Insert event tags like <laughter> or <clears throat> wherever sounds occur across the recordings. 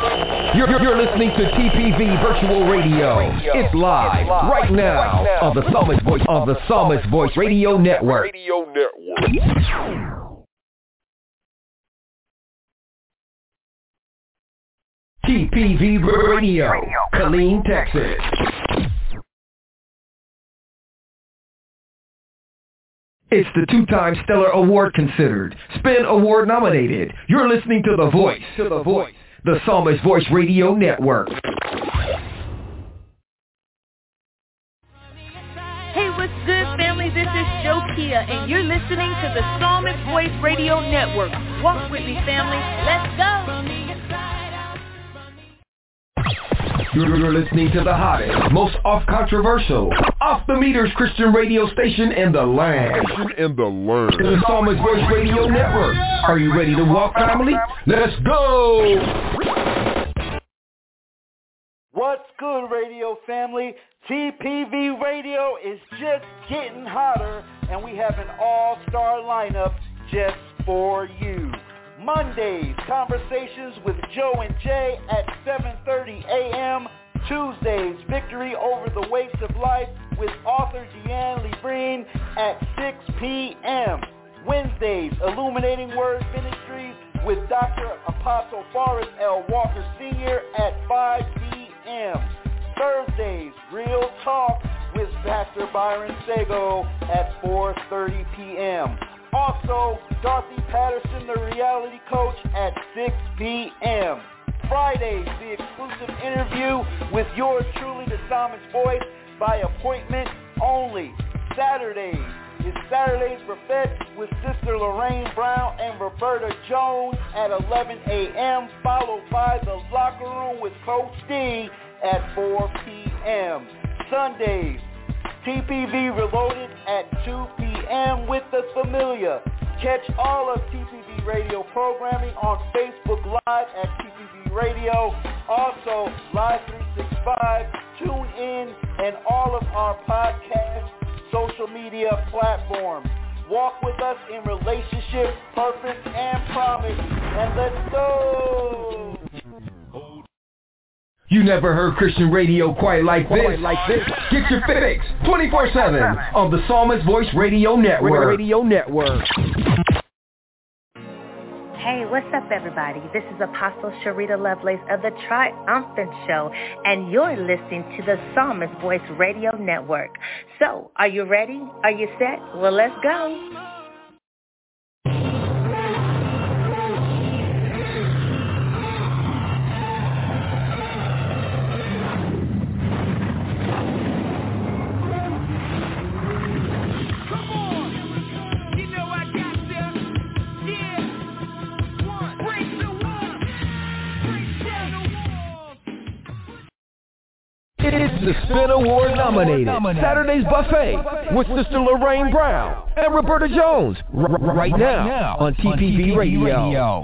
You're, you're listening to TPV Virtual Radio. It's live right now on the Psalmist Voice of the Psalmist Voice Radio Network. Radio Network. TPV Radio, Killeen, Texas. It's the two-time Stellar Award considered, Spin Award nominated. You're listening to The Voice, to The Voice, the Psalmist Voice Radio Network. Hey, what's good, family? This is Shokia, and you're listening to the Psalmist Voice Radio Network. Walk with me, family. Let's go. You're listening to the hottest, most off-controversial, off-the-meters Christian radio station in the land. In the land. The Psalmist Voice Radio Network. Are you ready to walk, family? Let's go! What's good, radio family? TPV Radio is just getting hotter, and we have an all-star lineup just for you. Mondays, conversations with Joe and Jay at 7.30 a.m. Tuesdays, victory over the weights of life with author Deanne Lebrine at 6 p.m. Wednesdays, Illuminating Word Ministries with Dr. Apostle Forrest L. Walker Sr. at 5 p.m. Thursdays, Real Talk with Pastor Byron Sago at 4.30 p.m. Also, Dorothy Patterson, the reality coach, at 6 p.m. Fridays, the exclusive interview with yours truly, the Psalmist Voice, by appointment only. Saturdays is Saturdays Buffet with Sister Lorraine Brown and Roberta Jones at 11 a.m., followed by the Locker Room with Coach D at 4 p.m. Sundays, TPV Reloaded at 2 p.m. with the Familiar. Catch all of TPV Radio programming on Facebook Live at TPV Radio. Also, Live 365, Tune In, and all of our podcast social media platforms. Walk with us in relationship, purpose, and promise. And let's go! You never heard Christian radio quite like this. Like this. Get your fix 24-7 on the Psalmist Voice Radio Network. Radio Network. Hey, what's up, everybody? This is Apostle Sharita Lovelace of the Triumphant Show, and you're listening to the Psalmist Voice Radio Network. So, are you ready? Are you set? Well, let's go. It's the Spin Award nominated Saturday's Buffet with Sister Lorraine Brown and Roberta Jones right now on TPV Radio.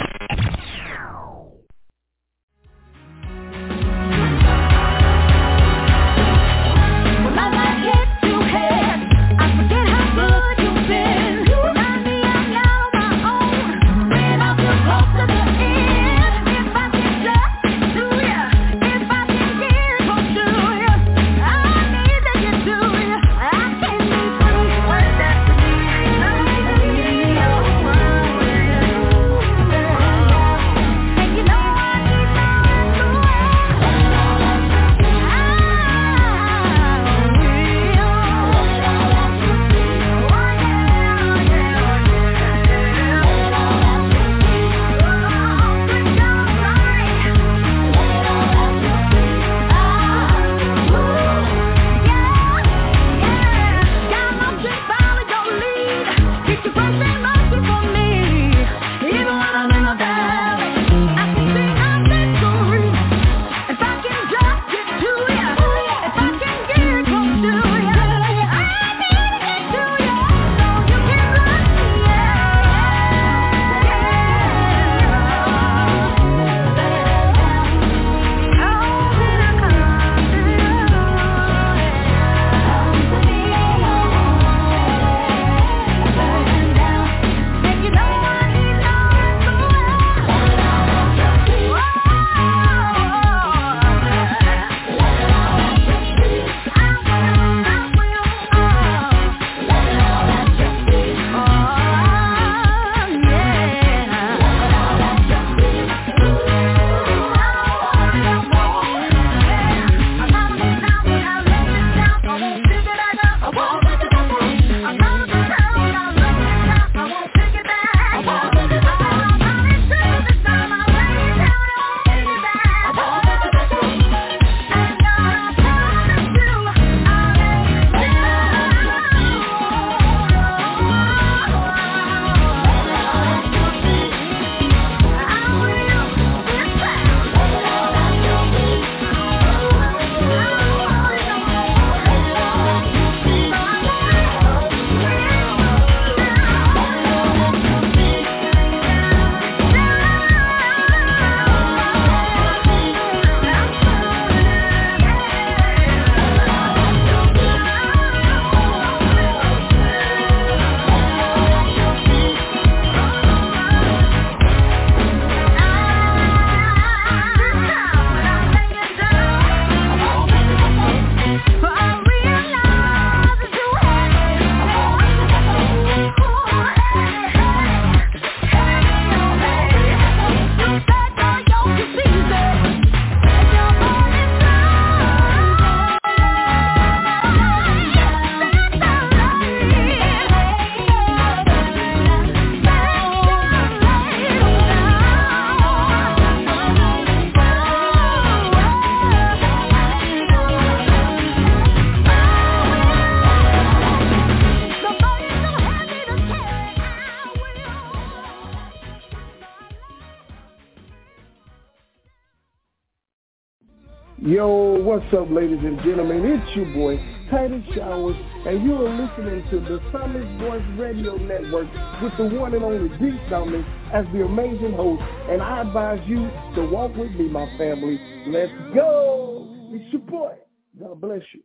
What's up, ladies and gentlemen? It's your boy, Titus Showers, and you are listening to the Psalmist Voice Radio Network with the one and only D Psalmist as the amazing host. And I advise you to walk with me, my family. Let's go! It's your boy. God bless you.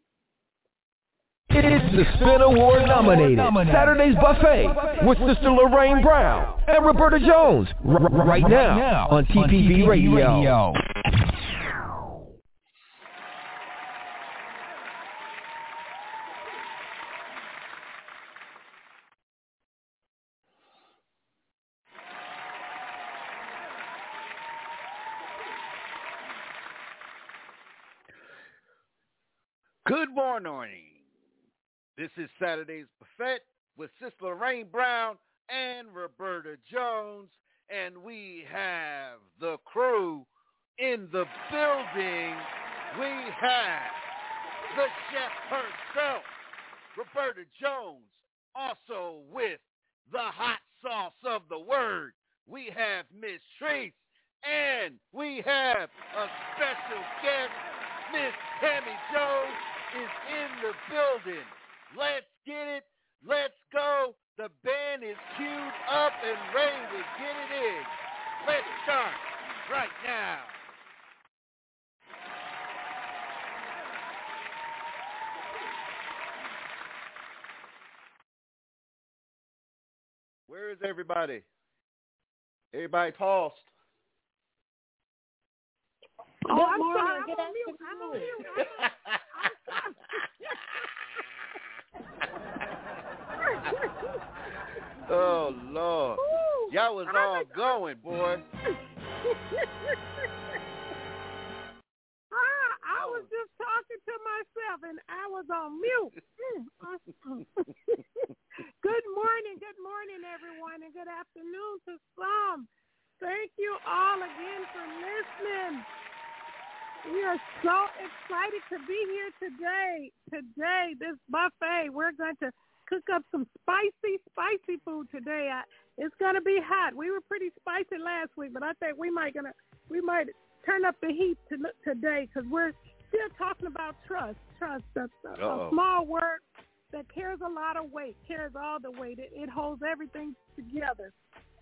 It's the Spin Award nominated Saturday's Buffet with Sister Lorraine Brown and Roberta Jones right now on TPV Radio. Good morning. This is Saturday's Buffet with Sister Lorraine Brown and Roberta Jones, and we have the crew in the building. We have the chef herself, Roberta Jones, also with the hot sauce of the word. We have Miss Treese, and we have a special guest, Miss Tammy Jones is in the building. Let's get it. Let's go. The band is queued up and ready to get it in. Let's start right now. Where is everybody? Everybody tossed. Oh, I'm sorry. I'm on mute. I'm on mute. <laughs> <laughs> oh Lord, y'all was all going, boy. <laughs> Ah, I was just talking to myself and I was on mute. Mm, <laughs> good morning, good morning, everyone, and good afternoon to some. Thank you all again for listening. We are so excited to be here today. Today, this buffet, we're going to cook up some spicy, spicy food today. I, it's going to be hot. We were pretty spicy last week, but I think we might gonna we might turn up the heat to, today because we're still talking about trust. Trust, a, a, a small word that carries a lot of weight, carries all the weight. It, it holds everything together.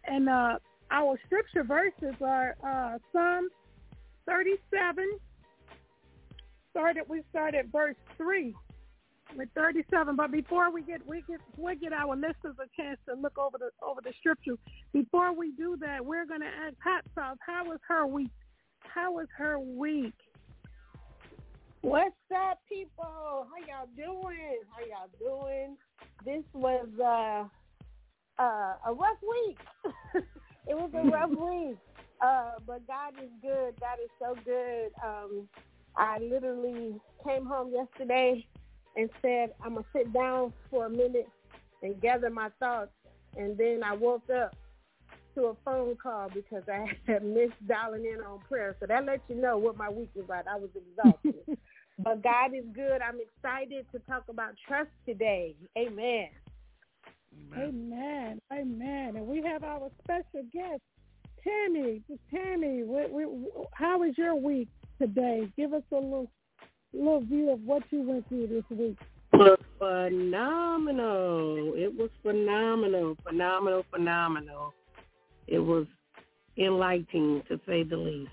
And uh, our scripture verses are uh, Psalms 37, started we started verse three with thirty seven. But before we get we get we get our listeners a chance to look over the over the scripture. Before we do that, we're gonna ask Hot Sauce, how was her week? How was her week? What's up, people? How y'all doing? How y'all doing? This was uh, uh, a rough week. <laughs> it was a rough <laughs> week, uh, but God is good. God is so good. Um, I literally came home yesterday and said, I'm going to sit down for a minute and gather my thoughts. And then I woke up to a phone call because I <laughs> had missed dialing in on prayer. So that lets you know what my week was like. I was exhausted. <laughs> but God is good. I'm excited to talk about trust today. Amen. Amen. Amen. And we have our special guest, Tammy. Tammy, how was your week? today. Give us a little little view of what you went through this week. Phenomenal. It was phenomenal, phenomenal, phenomenal. It was enlightening to say the least.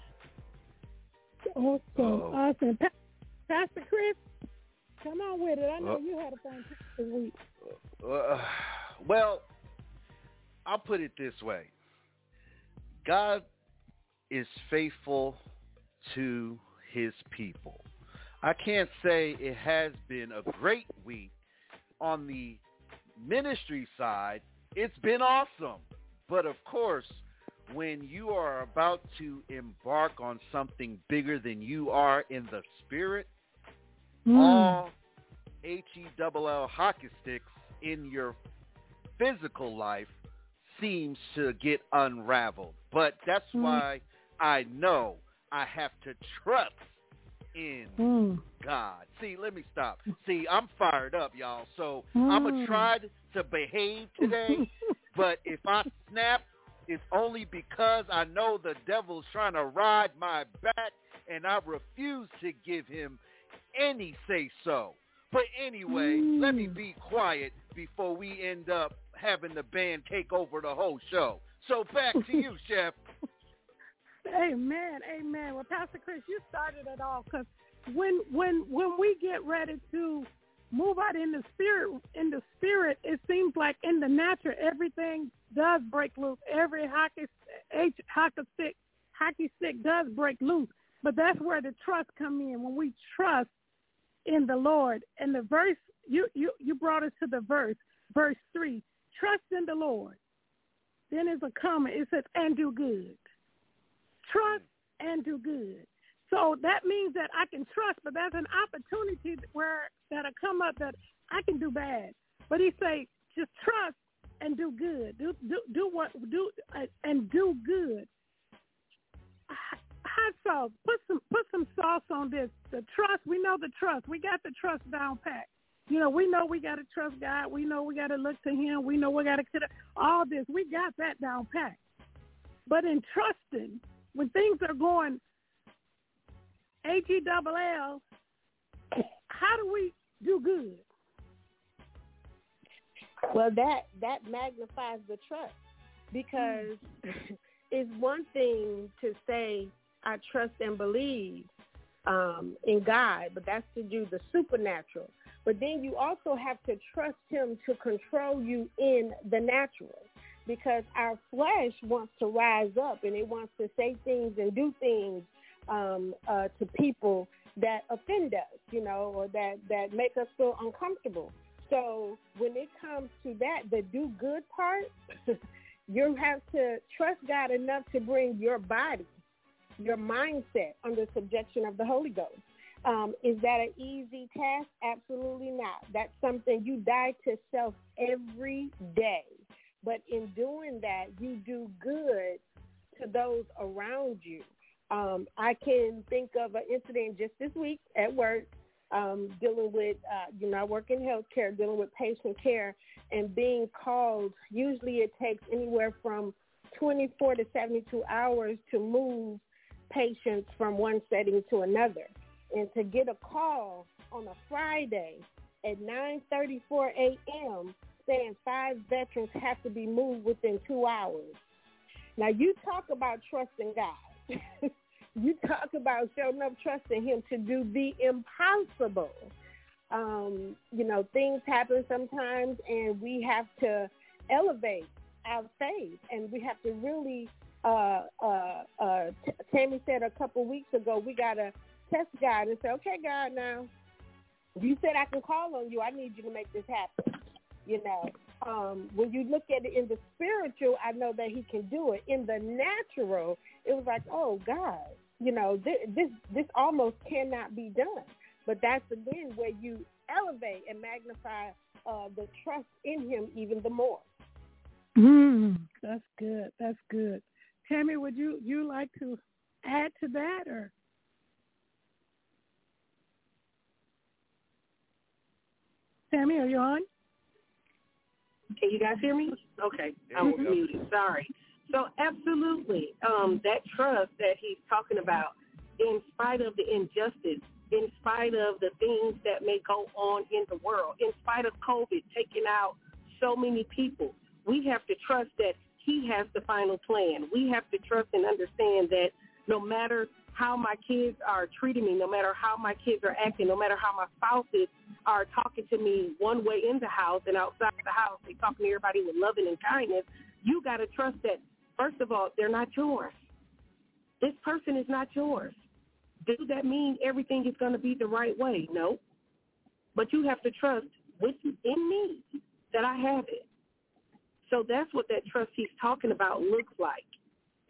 Awesome, oh. awesome. Pa- Pastor Chris, come on with it. I know uh, you had a fantastic week. Uh, well, I'll put it this way. God is faithful to his people. I can't say it has been a great week on the ministry side. It's been awesome. But of course, when you are about to embark on something bigger than you are in the spirit, mm. all H-E-double-L hockey sticks in your physical life seems to get unraveled. But that's mm. why I know I have to trust in mm. God. See, let me stop. See, I'm fired up, y'all. So mm. I'm going to try to behave today. <laughs> but if I snap, it's only because I know the devil's trying to ride my back and I refuse to give him any say so. But anyway, mm. let me be quiet before we end up having the band take over the whole show. So back to you, <laughs> Chef. Amen, amen. Well, Pastor Chris, you started it all because when when when we get ready to move out in the spirit, in the spirit, it seems like in the natural everything does break loose. Every hockey hockey stick hockey stick does break loose, but that's where the trust come in. When we trust in the Lord, and the verse you you you brought us to the verse, verse three. Trust in the Lord. Then is a comment. It says, and do good. Trust and do good. So that means that I can trust, but there's an opportunity where that'll come up that I can do bad. But he say, just trust and do good. Do do do what do uh, and do good. Hot sauce. Put some put some sauce on this. The trust. We know the trust. We got the trust down pat. You know, we know we got to trust God. We know we got to look to Him. We know we got to all this. We got that down pat. But in trusting, when things are going H E double L, how do we do good? Well, that that magnifies the trust because it's one thing to say I trust and believe um, in God, but that's to do the supernatural. But then you also have to trust Him to control you in the natural because our flesh wants to rise up and it wants to say things and do things um, uh, to people that offend us, you know, or that, that make us feel uncomfortable. So when it comes to that, the do good part, <laughs> you have to trust God enough to bring your body, your mindset under subjection of the Holy Ghost. Um, is that an easy task? Absolutely not. That's something you die to self every day. But in doing that, you do good to those around you. Um, I can think of an incident just this week at work um, dealing with, uh, you know, I work in healthcare, dealing with patient care and being called. Usually it takes anywhere from 24 to 72 hours to move patients from one setting to another. And to get a call on a Friday at 9.34 a.m. saying five veterans have to be moved within two hours. Now you talk about trusting God. <laughs> you talk about showing up trusting him to do the impossible. Um, you know, things happen sometimes and we have to elevate our faith and we have to really uh, uh, uh, Tammy said a couple weeks ago, we got to test God and say, okay, God, now, you said I can call on you. I need you to make this happen. You know, um, when you look at it in the spiritual, I know that he can do it. In the natural, it was like, oh, God, you know, this, this, this almost cannot be done. But that's, again, where you elevate and magnify uh, the trust in him even the more. Mm, that's good. That's good. Tammy, would you you like to add to that or? Tammy, are you on? Can you guys hear me? Okay, I was muted. Sorry. So absolutely, um, that trust that he's talking about, in spite of the injustice, in spite of the things that may go on in the world, in spite of COVID taking out so many people, we have to trust that he has the final plan. We have to trust and understand that no matter how my kids are treating me, no matter how my kids are acting, no matter how my spouses are talking to me one way in the house and outside the house, they talking to everybody with loving and kindness, you got to trust that, first of all, they're not yours. This person is not yours. Does that mean everything is going to be the right way? No. But you have to trust within me that I have it. So that's what that trust he's talking about looks like.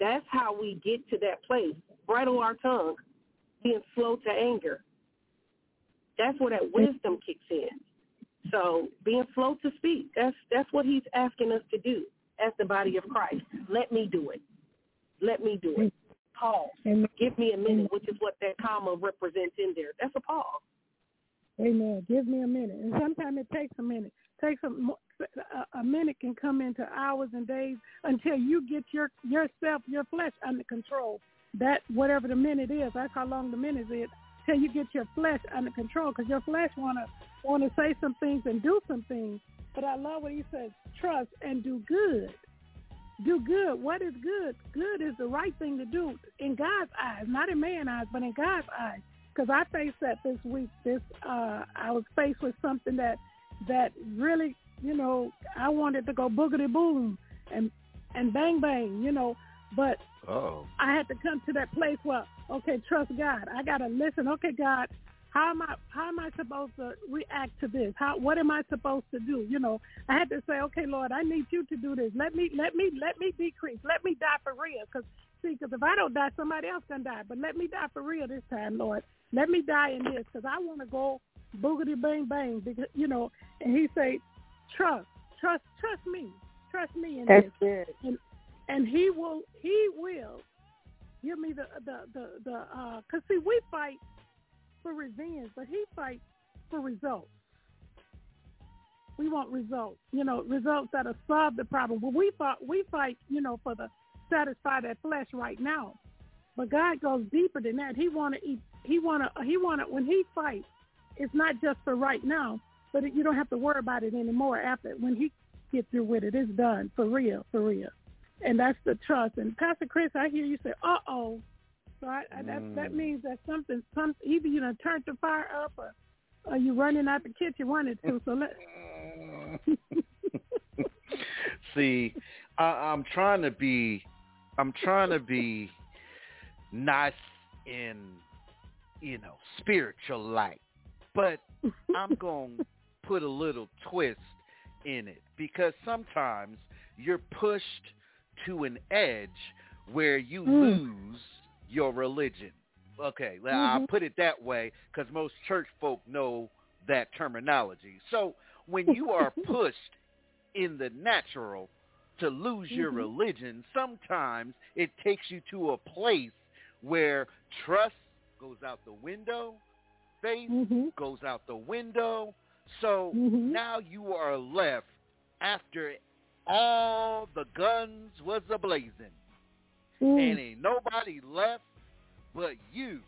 That's how we get to that place. Bridle our tongue, being slow to anger. That's where that mm. wisdom kicks in. So being slow to speak, that's that's what he's asking us to do as the body of Christ. Let me do it. Let me do it. Pause. Give me a minute, mm. which is what that comma represents in there. That's a pause. Amen. Give me a minute. And sometimes it takes a minute. It takes a, a minute can come into hours and days until you get your yourself, your flesh under control. That whatever the minute is, that's how long the minute is, till you get your flesh under control. Because your flesh wanna wanna say some things and do some things. But I love what he says: trust and do good. Do good. What is good? Good is the right thing to do in God's eyes, not in man's eyes, but in God's eyes. Because I faced that this week. This uh, I was faced with something that that really, you know, I wanted to go boogity boom and and bang bang, you know, but Oh. I had to come to that place where, okay, trust God. I gotta listen. Okay, God, how am I how am I supposed to react to this? How what am I supposed to do? You know, I had to say, okay, Lord, I need you to do this. Let me let me let me decrease. Let me die for real. Because see, because if I don't die, somebody else can die. But let me die for real this time, Lord. Let me die in this because I want to go boogity bang bang. Because you know, and He say, trust, trust, trust me, trust me in That's this good. and and he will he will give me the the the the uh cuz see we fight for revenge but he fights for results. We want results you know results that'll solve the problem. Well we fight we fight you know for the satisfy that flesh right now. But God goes deeper than that. He want to eat he want to he want to when he fights it's not just for right now but it, you don't have to worry about it anymore after when he gets through with it. It's done for real for real and that's the trust. And Pastor Chris, I hear you say, "Uh oh," so I, I, that that means that something, some either you know turned the fire up, or, or you running out the kitchen wanted to. So let. <laughs> See, I, I'm trying to be, I'm trying to be nice in, you know, spiritual light, but I'm <laughs> going to put a little twist in it because sometimes you're pushed to an edge where you hmm. lose your religion. Okay, well, I'll mm-hmm. put it that way because most church folk know that terminology. So when you are <laughs> pushed in the natural to lose your mm-hmm. religion, sometimes it takes you to a place where trust goes out the window, faith mm-hmm. goes out the window. So now you are left after all the guns was a blazing, mm. and ain't nobody left but you.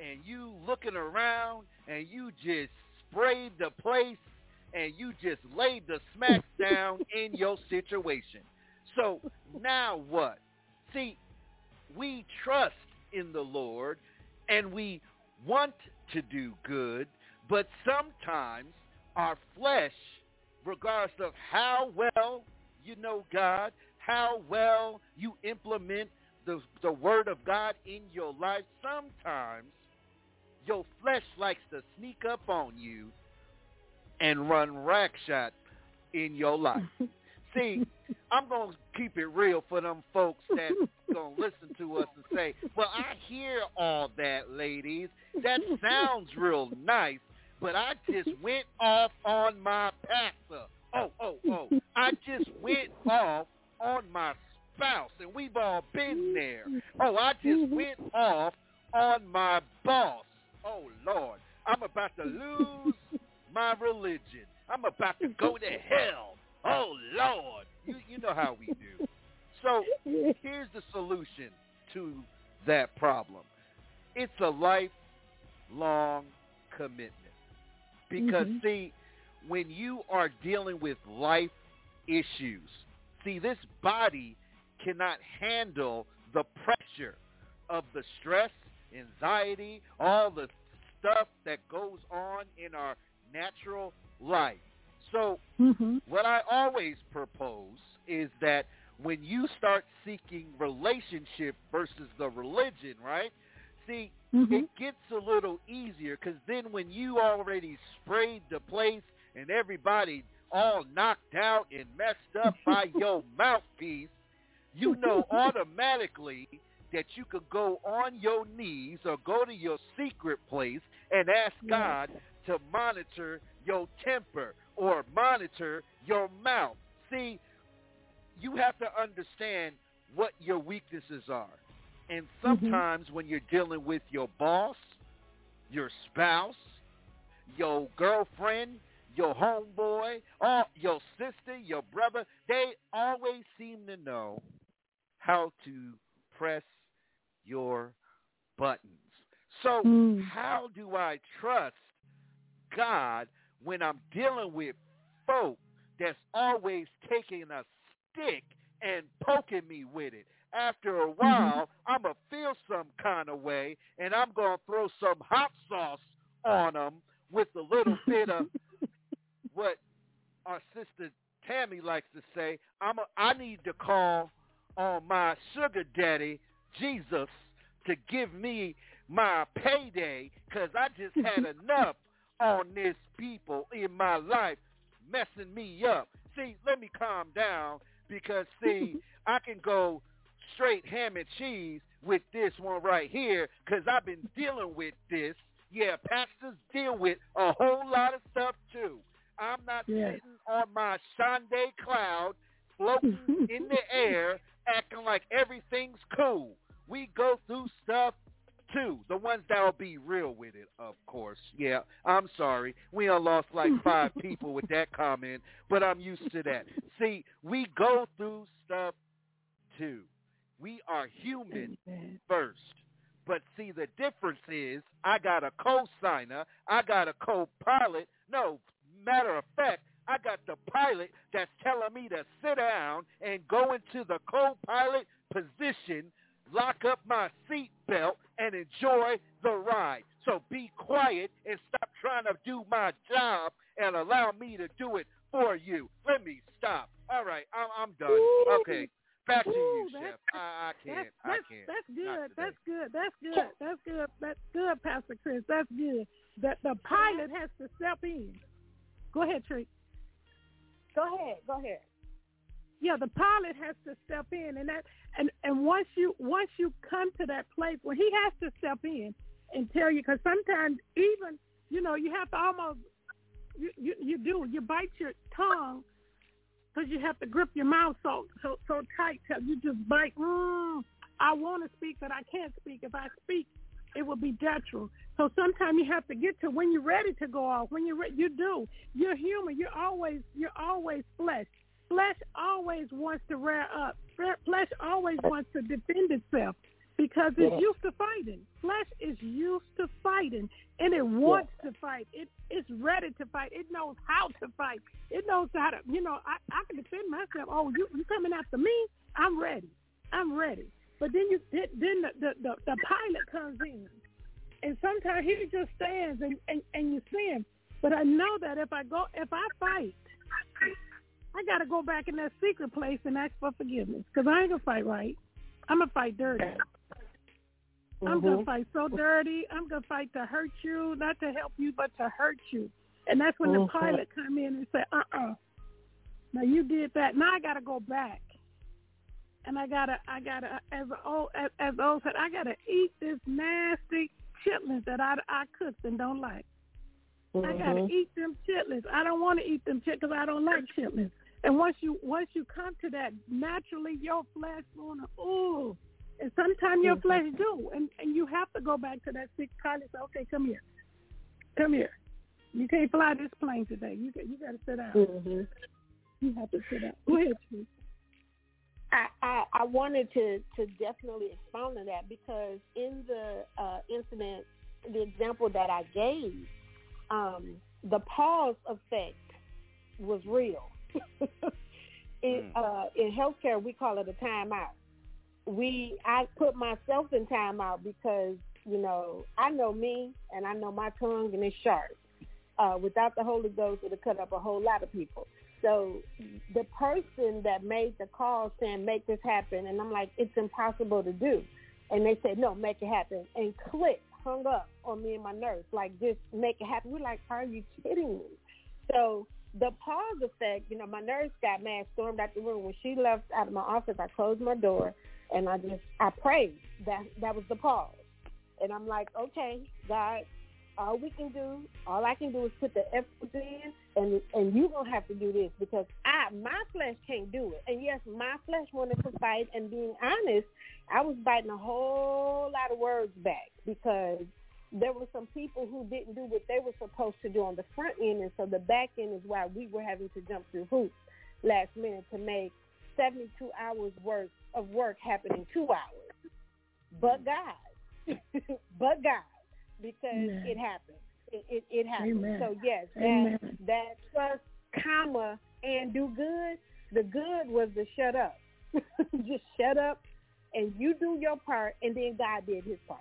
And you looking around, and you just sprayed the place, and you just laid the smack <laughs> down in your situation. So now what? See, we trust in the Lord, and we want to do good, but sometimes our flesh regardless of how well you know God, how well you implement the, the word of God in your life, sometimes your flesh likes to sneak up on you and run rackshot in your life. <laughs> See, I'm going to keep it real for them folks that going to listen to us and say, well, I hear all that, ladies. That sounds real nice, but I just went off on my pastor. Oh, oh, oh. I just went off on my spouse, and we've all been there. Oh, I just mm-hmm. went off on my boss. Oh, Lord. I'm about to lose my religion. I'm about to go to hell. Oh, Lord. You, you know how we do. So here's the solution to that problem. It's a lifelong commitment. Because, Mhm. see, when you are dealing with life issues, see, this body cannot handle the pressure of the stress, anxiety, all the stuff that goes on in our natural life. So Mm-hmm. what I always propose is that when you start seeking relationship versus the religion, right? See, Mhm. it gets a little easier because then when you already sprayed the place and everybody all knocked out and messed up by <laughs> your mouthpiece, you know automatically that you could go on your knees or go to your secret place and ask God to monitor your temper or monitor your mouth. See, you have to understand what your weaknesses are. And sometimes when you're dealing with your boss, your spouse, your girlfriend, your homeboy, or your sister, your brother, they always seem to know how to press your buttons. So Mm. how do I trust God when I'm dealing with folk that's always taking a stick and poking me with it? After a mm-hmm. while, I'm going to feel some kind of way, and I'm going to throw some hot sauce on them with a little bit of <laughs> what our sister Tammy likes to say. I'm a, I need to call on my sugar daddy, Jesus, to give me my payday because I just had <laughs> enough on this people in my life messing me up. See, let me calm down because, see, <laughs> I can go straight ham and cheese with this one right here because I've been dealing with this. Yeah, pastors deal with a whole lot of stuff too. I'm not Yeah. sitting on my Sunday cloud floating in the <laughs> air acting like everything's cool. We go through stuff too. The ones that'll be real with it, of course. Yeah, I'm sorry. We done lost like five <laughs> people with that comment, but I'm used to that. See, we go through stuff too. We are human first. But see, the difference is I got a co-signer, I got a co-pilot. No, matter of fact, I got the pilot that's telling me to sit down and go into the co-pilot position, lock up my seat belt, and enjoy the ride. So be quiet and stop trying to do my job and allow me to do it for you. Let me stop. All right, I'm, I'm done. Okay, back to you, Ooh, Chef. that's- I, I can't. That's, I can't. that's good. That's good. That's good. That's good. That's good, Pastor Chris. That's good. That the pilot has to step in. Go ahead, Tree. Go ahead. Go ahead. Yeah, the pilot has to step in, and that and and once you once you come to that place where he has to step in and tell you, because sometimes even you know you have to almost you you, you do you bite your tongue because you have to grip your mouth so so so tight till you just bite. Mm, I want to speak, but I can't speak. If I speak, it will be detrimental. So sometimes you have to get to when you're ready to go off. When you're re- you do. You're human. You're always you're always flesh. Flesh always wants to rear up. Flesh always wants to defend itself because it's Yeah. used to fighting. Flesh is used to fighting, and it wants to fight. It it's ready to fight. It knows how to fight. It knows how to. You know, I I can defend myself. Oh, you you coming after me? I'm ready. I'm ready. But then you then the the the, the pilot comes in, and sometimes he just stands and, and and you see him. But I know that if I go if I fight, I got to go back in that secret place and ask for forgiveness because I ain't gonna fight right. I'm gonna fight dirty. I'm gonna Mhm. fight so dirty. I'm gonna fight to hurt you, not to help you, but to hurt you. And that's when the Mhm. pilot come in and say, "Uh-uh, now you did that. Now I gotta go back, and I gotta, I gotta, as old as, as old said, I gotta eat this nasty chitlins that I I cooked and don't like. I gotta Mhm. eat them chitlins. I don't want to eat them chitlins because I don't like chitlins. And once you once you come to that, naturally your flesh wanna ooh. And sometimes your flesh do, and and you have to go back to that sick pilot. and Say, okay, come here, come here. You can't fly this plane today. You got you got to sit down. Mhm. You have to sit down. Go ahead, Chief. I, I, I wanted to, to definitely expound on that because in the uh, incident, the example that I gave, um, the pause effect was real. <laughs> it, uh, in healthcare, we call it a timeout. We, I put myself in timeout because you know I know me and I know my tongue and it's sharp. Uh, without the Holy Ghost, it would cut up a whole lot of people. So the person that made the call saying make this happen, and I'm like, it's impossible to do. And they said, no, make it happen. And click, hung up on me and my nurse, like just make it happen. We're like, are you kidding me? So the pause effect, you know, my nurse got mad, stormed out the room. When she left out of my office, I closed my door and I just, I prayed. That, that was the pause. And I'm like, okay, God, all we can do, all I can do is put the effort in, and and you gonna have to do this because I, my flesh can't do it. And yes, my flesh wanted to fight. And being honest, I was biting a whole lot of words back because there were some people who didn't do what they were supposed to do on the front end, and so the back end is why we were having to jump through hoops last minute to make 72 hours worth of work happen in two hours. but God, <laughs> but God, because Amen. it happened. It it, it happened. Amen. So yes, that Amen. that trust, comma, and do good. The good was to shut up. <laughs> Just shut up, and you do your part, and then God did His part.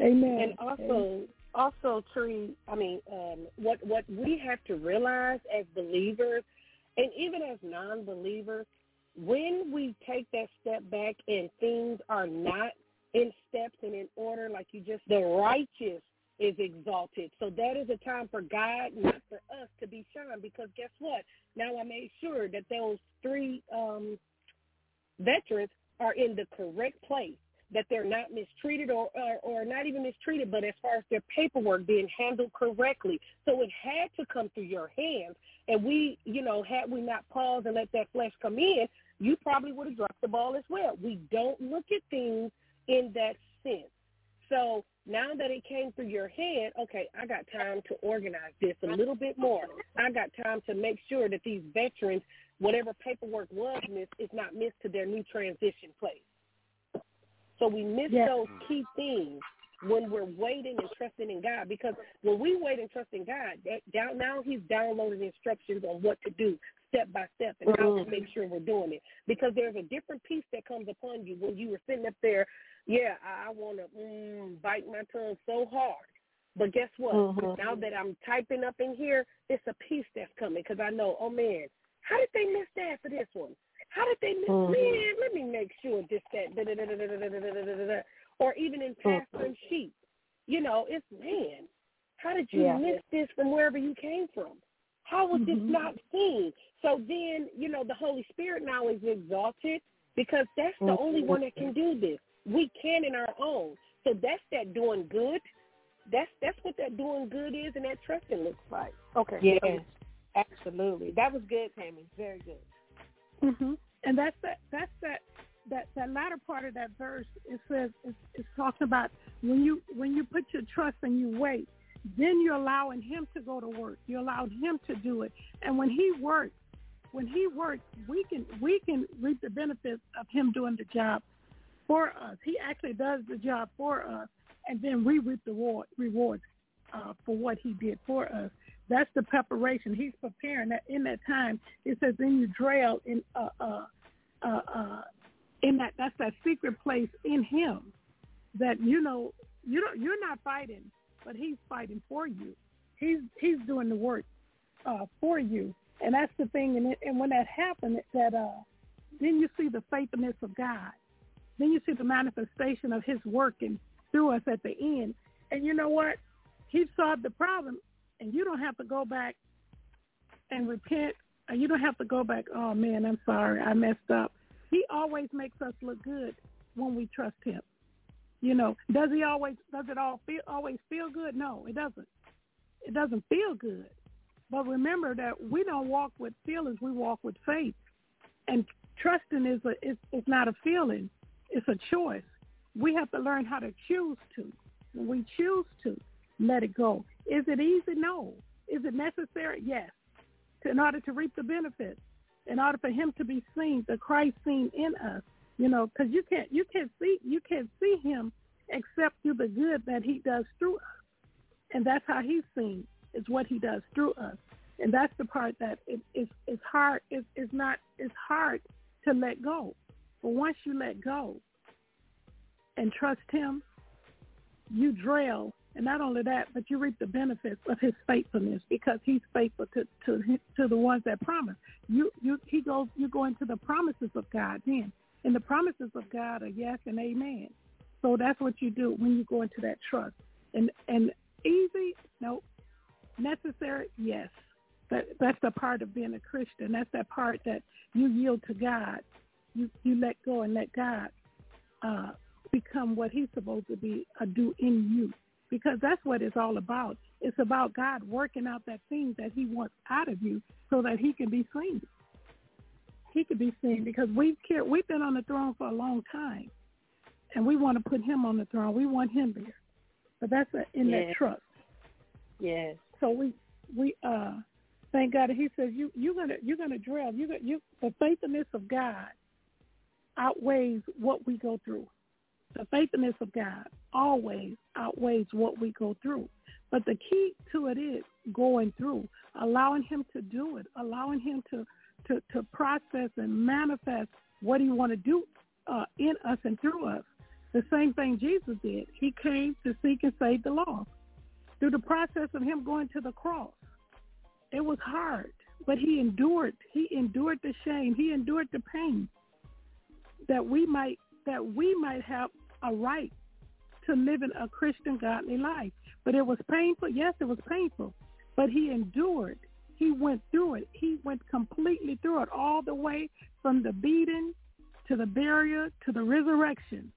Amen. And also, also, Tree. I mean, um, what what we have to realize as believers, and even as non-believers, when we take that step back and things are not in steps and in order, like you just, the righteous is exalted. So that is a time for God, not for us, to be shunned. Because guess what? Now I made sure that those three um, veterans are in the correct place that they're not mistreated or, or or not even mistreated, but as far as their paperwork being handled correctly. So it had to come through your hands. And we, you know, had we not paused and let that flesh come in, you probably would have dropped the ball as well. We don't look at things in that sense. So now that it came through your head, okay, I got time to organize this a little bit more. I got time to make sure that these veterans, whatever paperwork was missed, is not missed to their new transition place. So we miss Yes. those key things when we're waiting and trusting in God. Because when we wait and trust in God, that down now He's downloading instructions on what to do step by step and how to make sure we're doing it. Because there's a different peace that comes upon you when you were sitting up there. Yeah, I, I want to mm, bite my tongue so hard. But guess what? Mhm. Now that I'm typing up in here, it's a peace that's coming because I know, oh man, how did they miss that for this one? How did they miss? Mhm. Man, let me make sure this that da, da, da, da, da, da, da, da, da, or even in past Mhm. sheet. You know, it's man. How did you Yeah. miss this from wherever you came from? How was this Mhm. not seen? So then, you know, the Holy Spirit now is exalted because that's the only one that can do this. We can in our own. So that's that doing good. That's that's what that doing good is and that trusting looks like. Okay. Yes, absolutely. That was good, Tammy. Very good. hmm And that's that. That's that. That that latter part of that verse. It says it's, it's talking about when you when you put your trust and you wait, then you're allowing Him to go to work. You're allowed Him to do it, and when He works, when He works, we can we can reap the benefits of Him doing the job for us. He actually does the job for us, and then we reap the reward, rewards uh, for what He did for us. That's the preparation. He's preparing that in that time. It says, "Then you dwell in uh, uh, uh, uh, in that. That's that secret place in Him that you know you don't. You're not fighting, but He's fighting for you. He's He's doing the work uh, for you, and that's the thing. And it, and when that happened, that uh, then you see the faithfulness of God. Then you see the manifestation of His working through us at the end. And you know what? He solved the problem, and you don't have to go back and repent. You don't have to go back. Oh man, I'm sorry, I messed up. He always makes us look good when we trust Him. You know, does He always? Does it all feel always feel good? No, it doesn't. It doesn't feel good. But remember that we don't walk with feelings; we walk with faith. And trusting is a is, is not a feeling; it's a choice. We have to learn how to choose to. When we choose to, let it go. Is it easy? No. Is it necessary? Yes. In order to reap the benefits, in order for Him to be seen, the Christ seen in us. You know, because you can't you can't see you can't see Him except through the good that He does through us, and that's how He's seen is what He does through us, and that's the part that it, it's it's hard it's, it's not it's hard to let go, but once you let go and trust Him, you dwell and not only that, but you reap the benefits of his faithfulness because he's faithful to to to the ones that promise. You you he goes you go into the promises of God then. And the promises of God are yes and amen. So that's what you do when you go into that trust. And and easy, no. Necessary, yes. That that's the part of being a Christian. That's that part that you yield to God. You you let go and let God uh, become what he's supposed to be, uh, do in you because that's what it's all about. It's about God working out that thing that he wants out of you so that he can be seen. He can be seen because we've cared, we've been on the throne for a long time, and we want to put him on the throne. We want him there, but that's a, in Yes. that trust. Yes. So we we uh thank God. He says you you're gonna you're gonna dwell. You you the faithfulness of God outweighs what we go through. The faithfulness of God always outweighs what we go through. But the key to it is going through, allowing him to do it, allowing him to, to, to process and manifest what he want to do uh, in us and through us. The same thing Jesus did. He came to seek and save the lost. Through the process of him going to the cross, it was hard, but he endured. He endured the shame. He endured the pain that we might that we might have a right to live in a Christian godly life. But it was painful. Yes, it was painful. But he endured. He went through it. He went completely through it all the way from the beating to the burial to the resurrection.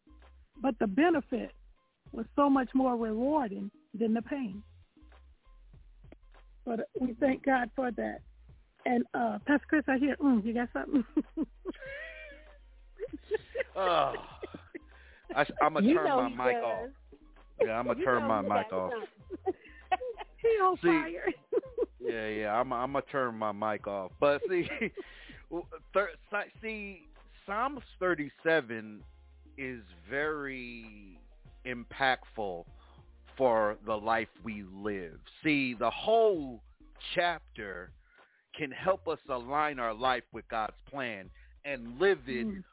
But the benefit was so much more rewarding than the pain. But we thank God for that. And uh Pastor Chris, I hear, mm, you got something? oh, <laughs> I, I'm gonna turn my mic does. off. Yeah, I'm gonna You turn my mic off. <laughs> he on See, fire. <laughs> Yeah, yeah, I'm I'm gonna turn my mic off. But see, thir- see, Psalms 37 is very impactful for the life we live. See, the whole chapter can help us align our life with God's plan and live it Mm.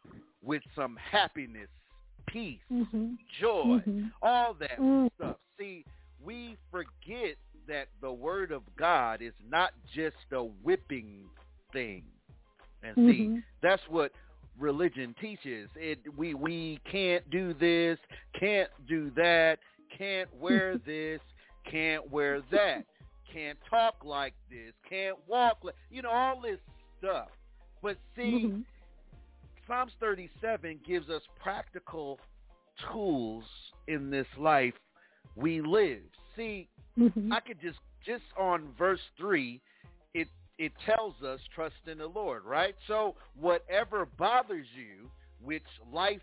with some happiness, peace, Mm-hmm. joy, Mhm. all that Mm. stuff. See, we forget that the word of God is not just a whipping thing. And see, Mhm. that's what religion teaches. It we we can't do this, can't do that, can't wear this, can't wear that, can't talk like this, can't walk like you know all this stuff. But see, Mhm. Psalms 37 gives us practical tools in this life we live. See, Mhm. I could just just on verse 3, it it tells us trust in the Lord, right? So whatever bothers you, which life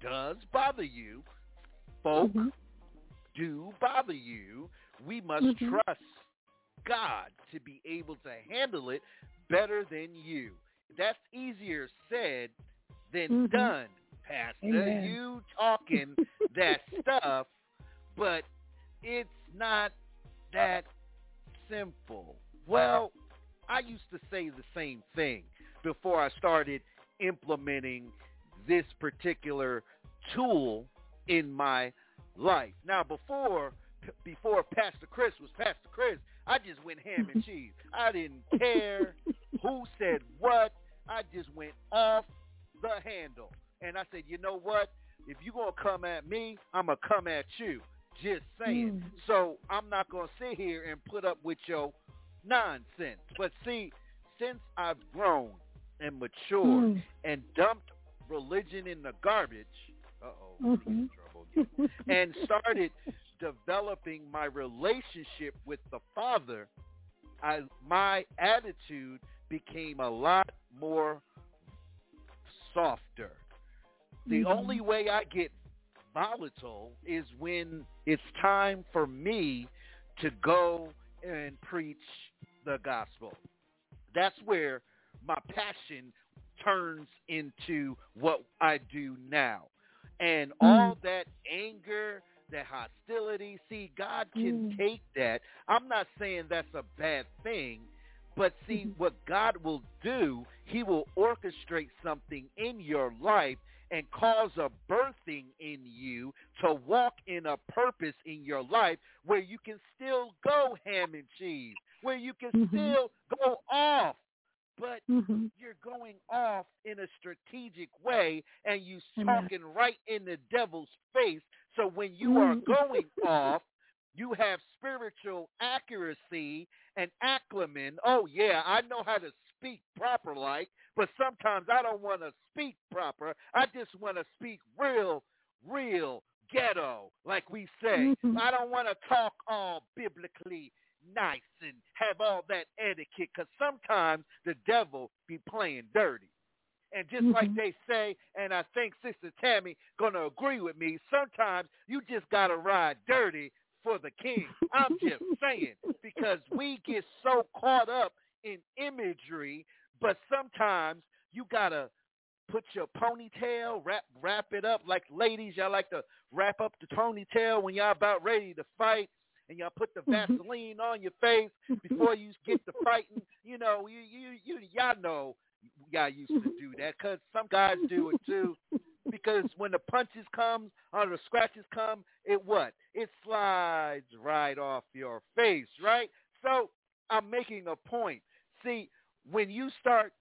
does bother you, folk Mhm. Do bother you, we must Mhm. trust God to be able to handle it better than you. That's easier said than Mhm. done, Pastor. Amen. You talking <laughs> that stuff, but it's not that simple. Well, I used to say the same thing before I started implementing this particular tool in my life. Now, before before Pastor Chris was Pastor Chris, I just went ham and cheese. I didn't care who said what. I just went off the handle. And I said, you know what? If you're going to come at me, I'm going to come at you. Just saying. Mm. So I'm not going to sit here and put up with your nonsense. But see, since I've grown and matured Mm. and dumped religion in the garbage, uh-oh, I'm gonna get in trouble again, and started developing my relationship with the Father, I, my attitude became a lot more softer. The Mhm. only way I get volatile is when it's time for me to go and preach the gospel. That's where my passion turns into what I do now. And all that anger, that hostility, see, God can Mm. take that. I'm not saying that's a bad thing, but see, Mhm. what God will do, he will orchestrate something in your life and cause a birthing in you to walk in a purpose in your life where you can still go ham and cheese, where you can Mhm. still go off, but Mhm. you're going off in a strategic way and you talking right in the devil's face. So when you are Mm. going <laughs> off, you have spiritual accuracy and acclaim. Oh yeah, I know how to speak proper like, but sometimes I don't want to speak proper. I just want to speak real, real ghetto, like we say. Mhm. I don't want to talk all biblically nice and have all that etiquette because sometimes the devil be playing dirty. And just like Mhm. they say, and I think Sister Tammy gonna agree with me, sometimes you just gotta ride dirty for the king. I'm just <laughs> saying because we get so caught up in imagery, but sometimes you gotta put your ponytail, wrap wrap it up like ladies. Y'all like to wrap up the ponytail when y'all about ready to fight, and y'all put the Mm-hmm. Vaseline on your face before you get to fighting. You know, you you you y'all know y'all used to do that because some guys do it too. Because when the punches come or the scratches come, it what? It slides right off your face, right? So I'm making a point. See, when you start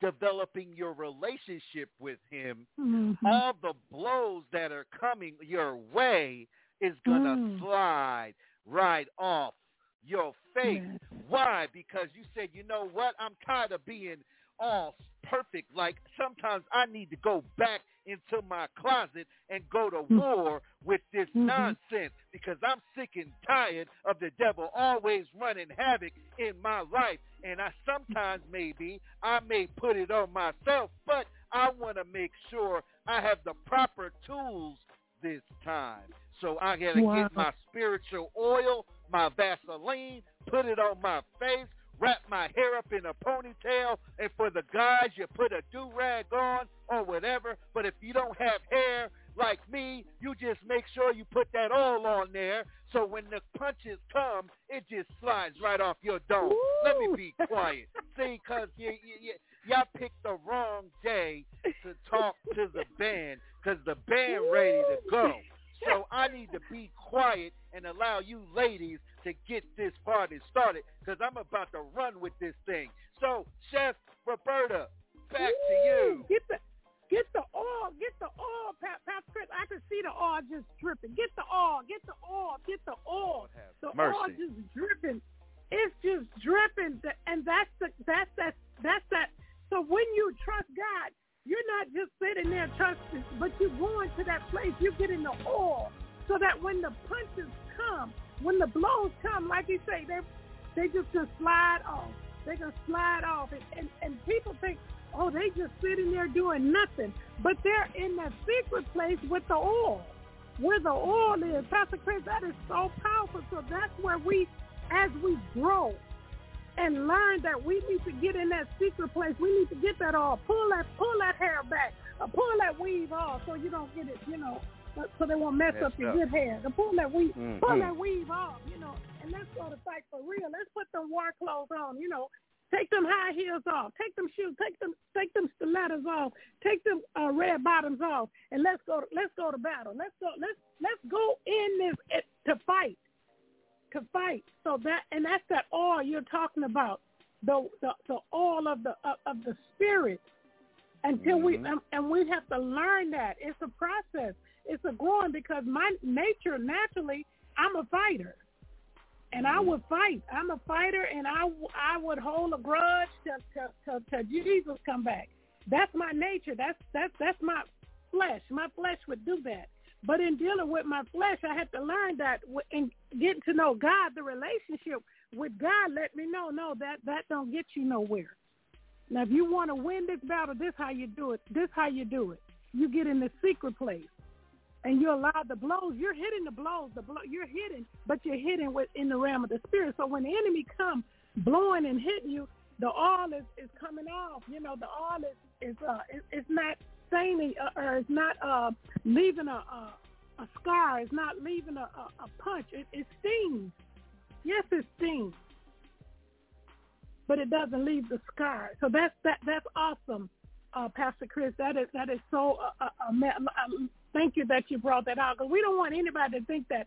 developing your relationship with him, Mhm. all the blows that are coming your way is gonna Mm. slide right off your face. Yes. Why? Because you said, you know what? I'm tired of being all perfect. Like sometimes I need to go back into my closet and go to Mm. war with this Mhm. nonsense because I'm sick and tired of the devil always running havoc in my life. And I sometimes maybe I may put it on myself, but I want to make sure I have the proper tools this time. So I gotta Wow. get my spiritual oil, my Vaseline, put it on my face, wrap my hair up in a ponytail, and for the guys, you put a do-rag on or whatever. But if you don't have hair like me, you just make sure you put that oil on there so when the punches come, it just slides right off your dome. Let me be quiet. See, because you, you, you, y'all picked the wrong day to talk to the band because the band ready to go. So I need to be quiet and allow you ladies to get this party started because I'm about to run with this thing. So, Chef Roberta, back to you. Get the get the oil, get the oil, Pat, Pastor Chris. I can see the oil just dripping. Get the oil, get the oil, get the oil. The oil just dripping. It's just dripping, and that's the that's that that's that. So when you trust God, you're not just sitting there trusting, but you're going to that place. You get in the oil, so that when the punches come, when the blows come, like you say, they they just gonna slide off. They're gonna slide off, and, and and people think, oh, they just sitting there doing nothing, but they're in that secret place with the oil, where the oil is. Pastor Chris, that is so powerful. So that's where we, as we grow, and learn that we need to get in that secret place. We need to get that off. Pull that pull that hair back. Uh, pull that weave off so you don't get it, you know, so- they won't mess up your up. good hair. To pull that weave Mhm. pull that weave off, you know, and let's go to fight for real. Let's put them war clothes on, you know. Take them high heels off. Take them shoes. Take them. Take them stilettos off. Take them uh, red bottoms off, and let's go. Let's go to battle. Let's go. Let's let's go in this it, to fight, to fight. So that and that's that oil you're talking about, the the, the oil of the of, of the spirit. Until we Mhm. and, we have to learn that it's a process. It's a growing because my nature naturally I'm a fighter and I would fight. I'm a fighter, and I, I would hold a grudge till till till till Jesus come back. That's my nature. That's that's that's my flesh. My flesh would do that. But in dealing with my flesh, I had to learn that in getting to know God, the relationship with God, let me know no that that don't get you nowhere. Now, if you want to win this battle, this how you do it. This how you do it. You get in the secret place and you allow the blows. You're hitting the blows. The blow, you're hitting, but you're hitting within the realm of the spirit. So when the enemy comes blowing and hitting you, the oil is, is coming off. You know, the oil is is uh, it, it's not uh, or it's not uh, leaving a, a a scar. It's not leaving a, a, a punch. It, it stings. Yes, it stings, but it doesn't leave the scar. So that's that that's awesome uh, Pastor Chris. That is that is so. Uh, uh, uh, thank you that you brought that out because we don't want anybody to think that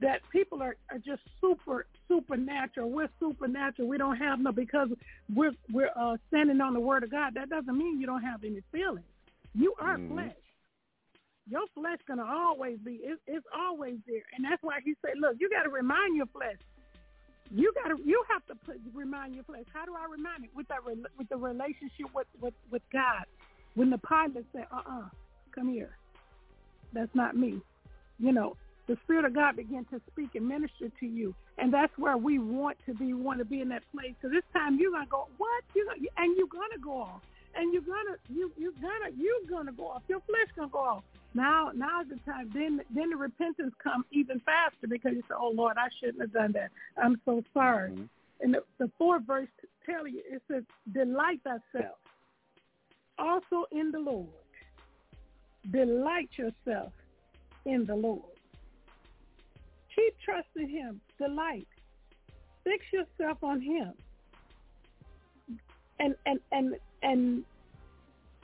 that people are, are just super supernatural. We're supernatural. We don't have no because we're we're uh, standing on the Word of God. That doesn't mean you don't have any feelings. You are Mhm. flesh. Your flesh gonna always be. It, it's always there, and that's why He said, "Look, you got to remind your flesh." You got to. You have to put, remind your flesh. How do I remind it? With that, re- with the relationship with with with God. When the pilot said, "Uh, uh come here," that's not me. You know, the Spirit of God began to speak and minister to you, and that's where we want to be. We want to be in that place. So this time you're gonna go, what? You gonna, and you're gonna go off, and you're gonna you you're gonna you're gonna go off. Your flesh gonna go off. Now now's the time. Then then the repentance come even faster because you say, oh Lord, I shouldn't have done that. I'm so sorry. Mhm. And the, the fourth verse tell you it says, delight thyself. also in the Lord. Delight yourself in the Lord. Keep trusting him. Delight. Fix yourself on him. And and and and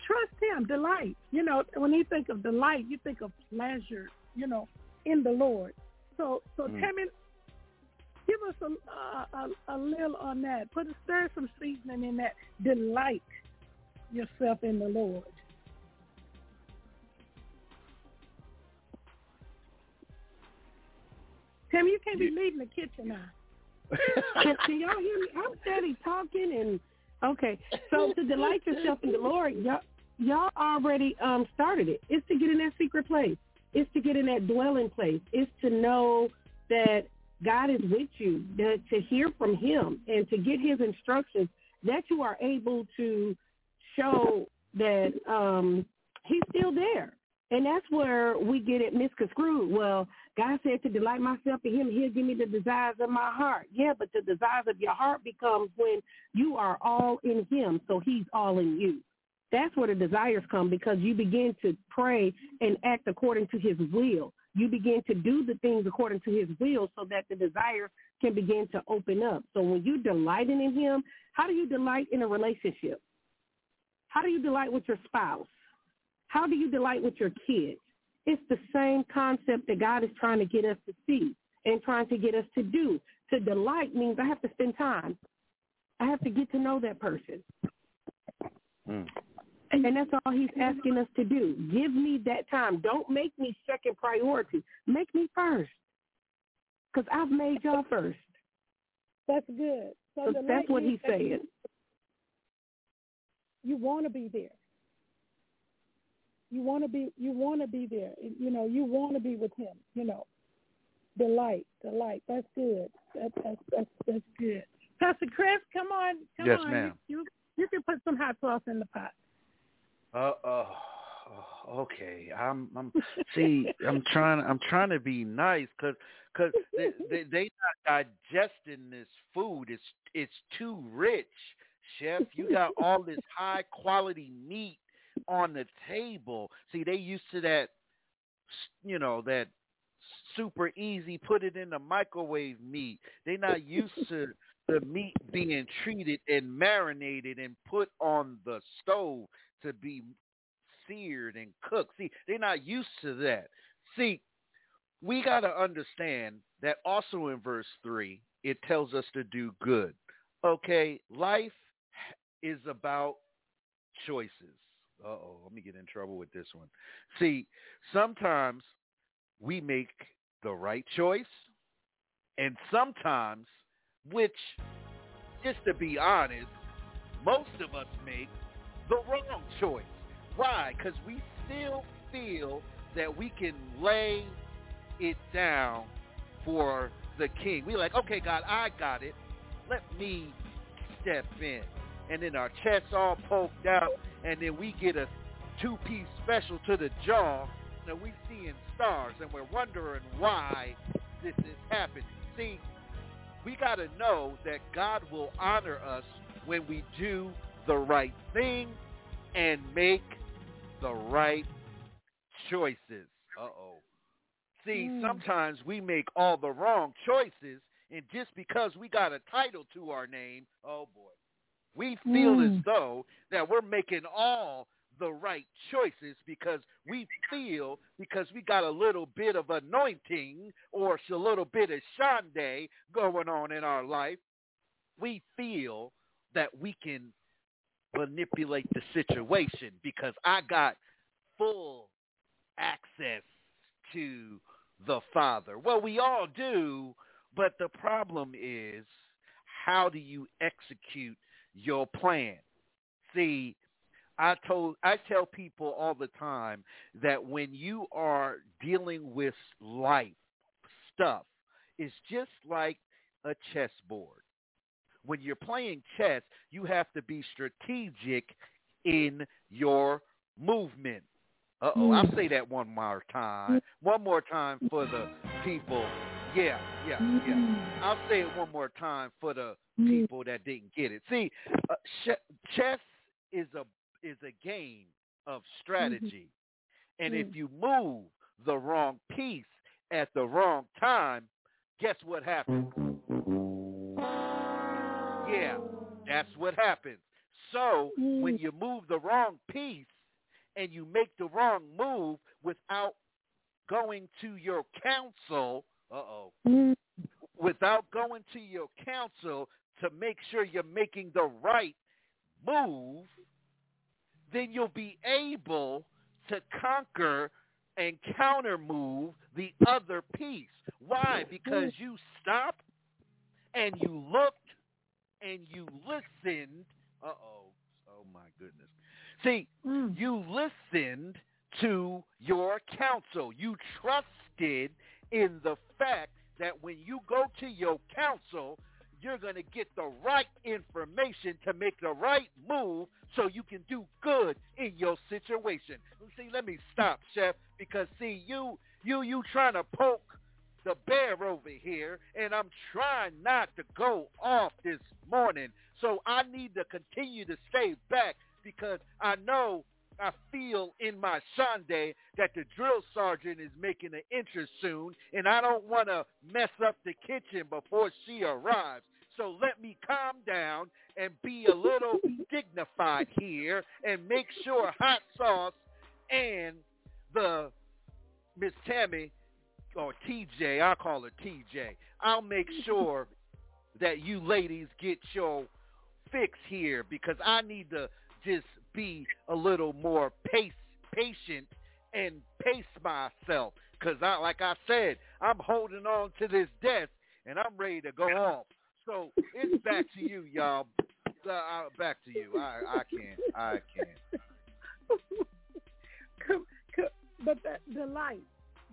trust him. Delight. You know, when you think of delight, you think of pleasure, you know, in the Lord. So so mm. Tammy, give us a, a, a little on that. Put a stir some seasoning in that. Delight yourself in the Lord. Tim, you can't be leaving the kitchen now. <laughs> can, can y'all hear me? I'm steady talking and okay. So to delight yourself in the Lord, y'all y'all already um started it. It's to get in that secret place. It's to get in that dwelling place. It's to know that God is with you, that, to hear from him and to get his instructions that you are able to show that um he's still there. And that's where we get it misconstrued. Well, God said to delight myself in him, he'll give me the desires of my heart. Yeah, but the desires of your heart becomes when you are all in him, so he's all in you. That's where the desires come because you begin to pray and act according to his will. You begin to do the things according to his will so that the desires can begin to open up. So when you delighting in him, how do you delight in a relationship? How do you delight with your spouse? How do you delight with your kids? It's the same concept that God is trying to get us to see and trying to get us to do. To delight means I have to spend time. I have to get to know that person. Mm. And that's all he's asking us to do. Give me that time. Don't make me second priority. Make me first. Because I've made y'all first. That's good. So that's what he's saying. You want to be there. You want to be you want to be there. You know, you want to be with him, you know. The light, the light. That's good. That, that's that's that's good. Pastor Chris, come on, come yes, on. Ma'am. You, you you can put some hot sauce in the pot. Uh oh. Okay, I'm. I'm. See, I'm trying. I'm trying to be nice because because they, they they not digesting this food. It's it's too rich, chef. You got all this high quality meat on the table. See, they used to that, you know, that super easy put it in the microwave meat. They're not used to the meat being treated and marinated and put on the stove to be seared and cooked. See, they're not used to that. See, we got to understand that also in verse 3, it tells us to do good. Okay, life is about choices. Uh-oh, let me get in trouble with this one. See, sometimes we make the right choice, and sometimes, which, just to be honest, most of us make the wrong choice. Why? Because we still feel that we can lay it down for the king. We're like, okay, God, I got it. Let me step in. And then our chests all poked out, and then we get a two-piece special to the jaw, and we seeing stars, and we're wondering why this is happening. See, we got to know that God will honor us when we do the right thing and make the right choices. Uh-oh. See, mm. sometimes we make all the wrong choices, and just because we got a title to our name, oh boy, we feel mm. as though that we're making all the right choices because we feel because we got a little bit of anointing or a little bit of shande going on in our life, we feel that we can manipulate the situation because I got full access to the Father. Well, we all do, but the problem is how do you execute your plan? See, I told I tell people all the time that when you are dealing with life stuff, it's just like a chessboard. When you're playing chess, you have to be strategic in your movement. Uh-oh. I'll hmm. say that one more time. One more time for the people. Yeah, yeah, yeah. I'll say it one more time for the people that didn't get it. See, uh, ch- chess is a is a game of strategy. And Mm. if you move the wrong piece at the wrong time, guess what happens? Yeah, that's what happens. So when you move the wrong piece and you make the wrong move without going to your counsel, uh-oh, Mm. without going to your counsel to make sure you're making the right move, then you'll be able to conquer and counter move the other piece. Why? Because you stopped and you looked and you listened. Uh-oh. Oh my goodness. See, Mm. you listened to your counsel. You trusted in the fact that when you go to your counsel, you're going to get the right information to make the right move so you can do good in your situation. See, let me stop, chef, because see, you you you trying to poke the bear over here, and I'm trying not to go off this morning. So I need to continue to stay back because I know I feel in my Sunday that the drill sergeant is making an entrance soon, and I don't want to mess up the kitchen before she arrives. So let me calm down and be a little <laughs> dignified here and make sure hot sauce and the Miss Tammy or TJ, I'll call her TJ. I'll make sure that you ladies get your fix here because I need to just be a little more pace, patient and pace myself because I, like I said, I'm holding on to this desk and I'm ready to go off. So it's back to you, y'all. Uh, uh, back to you. I, I can't. I can't. But that delight,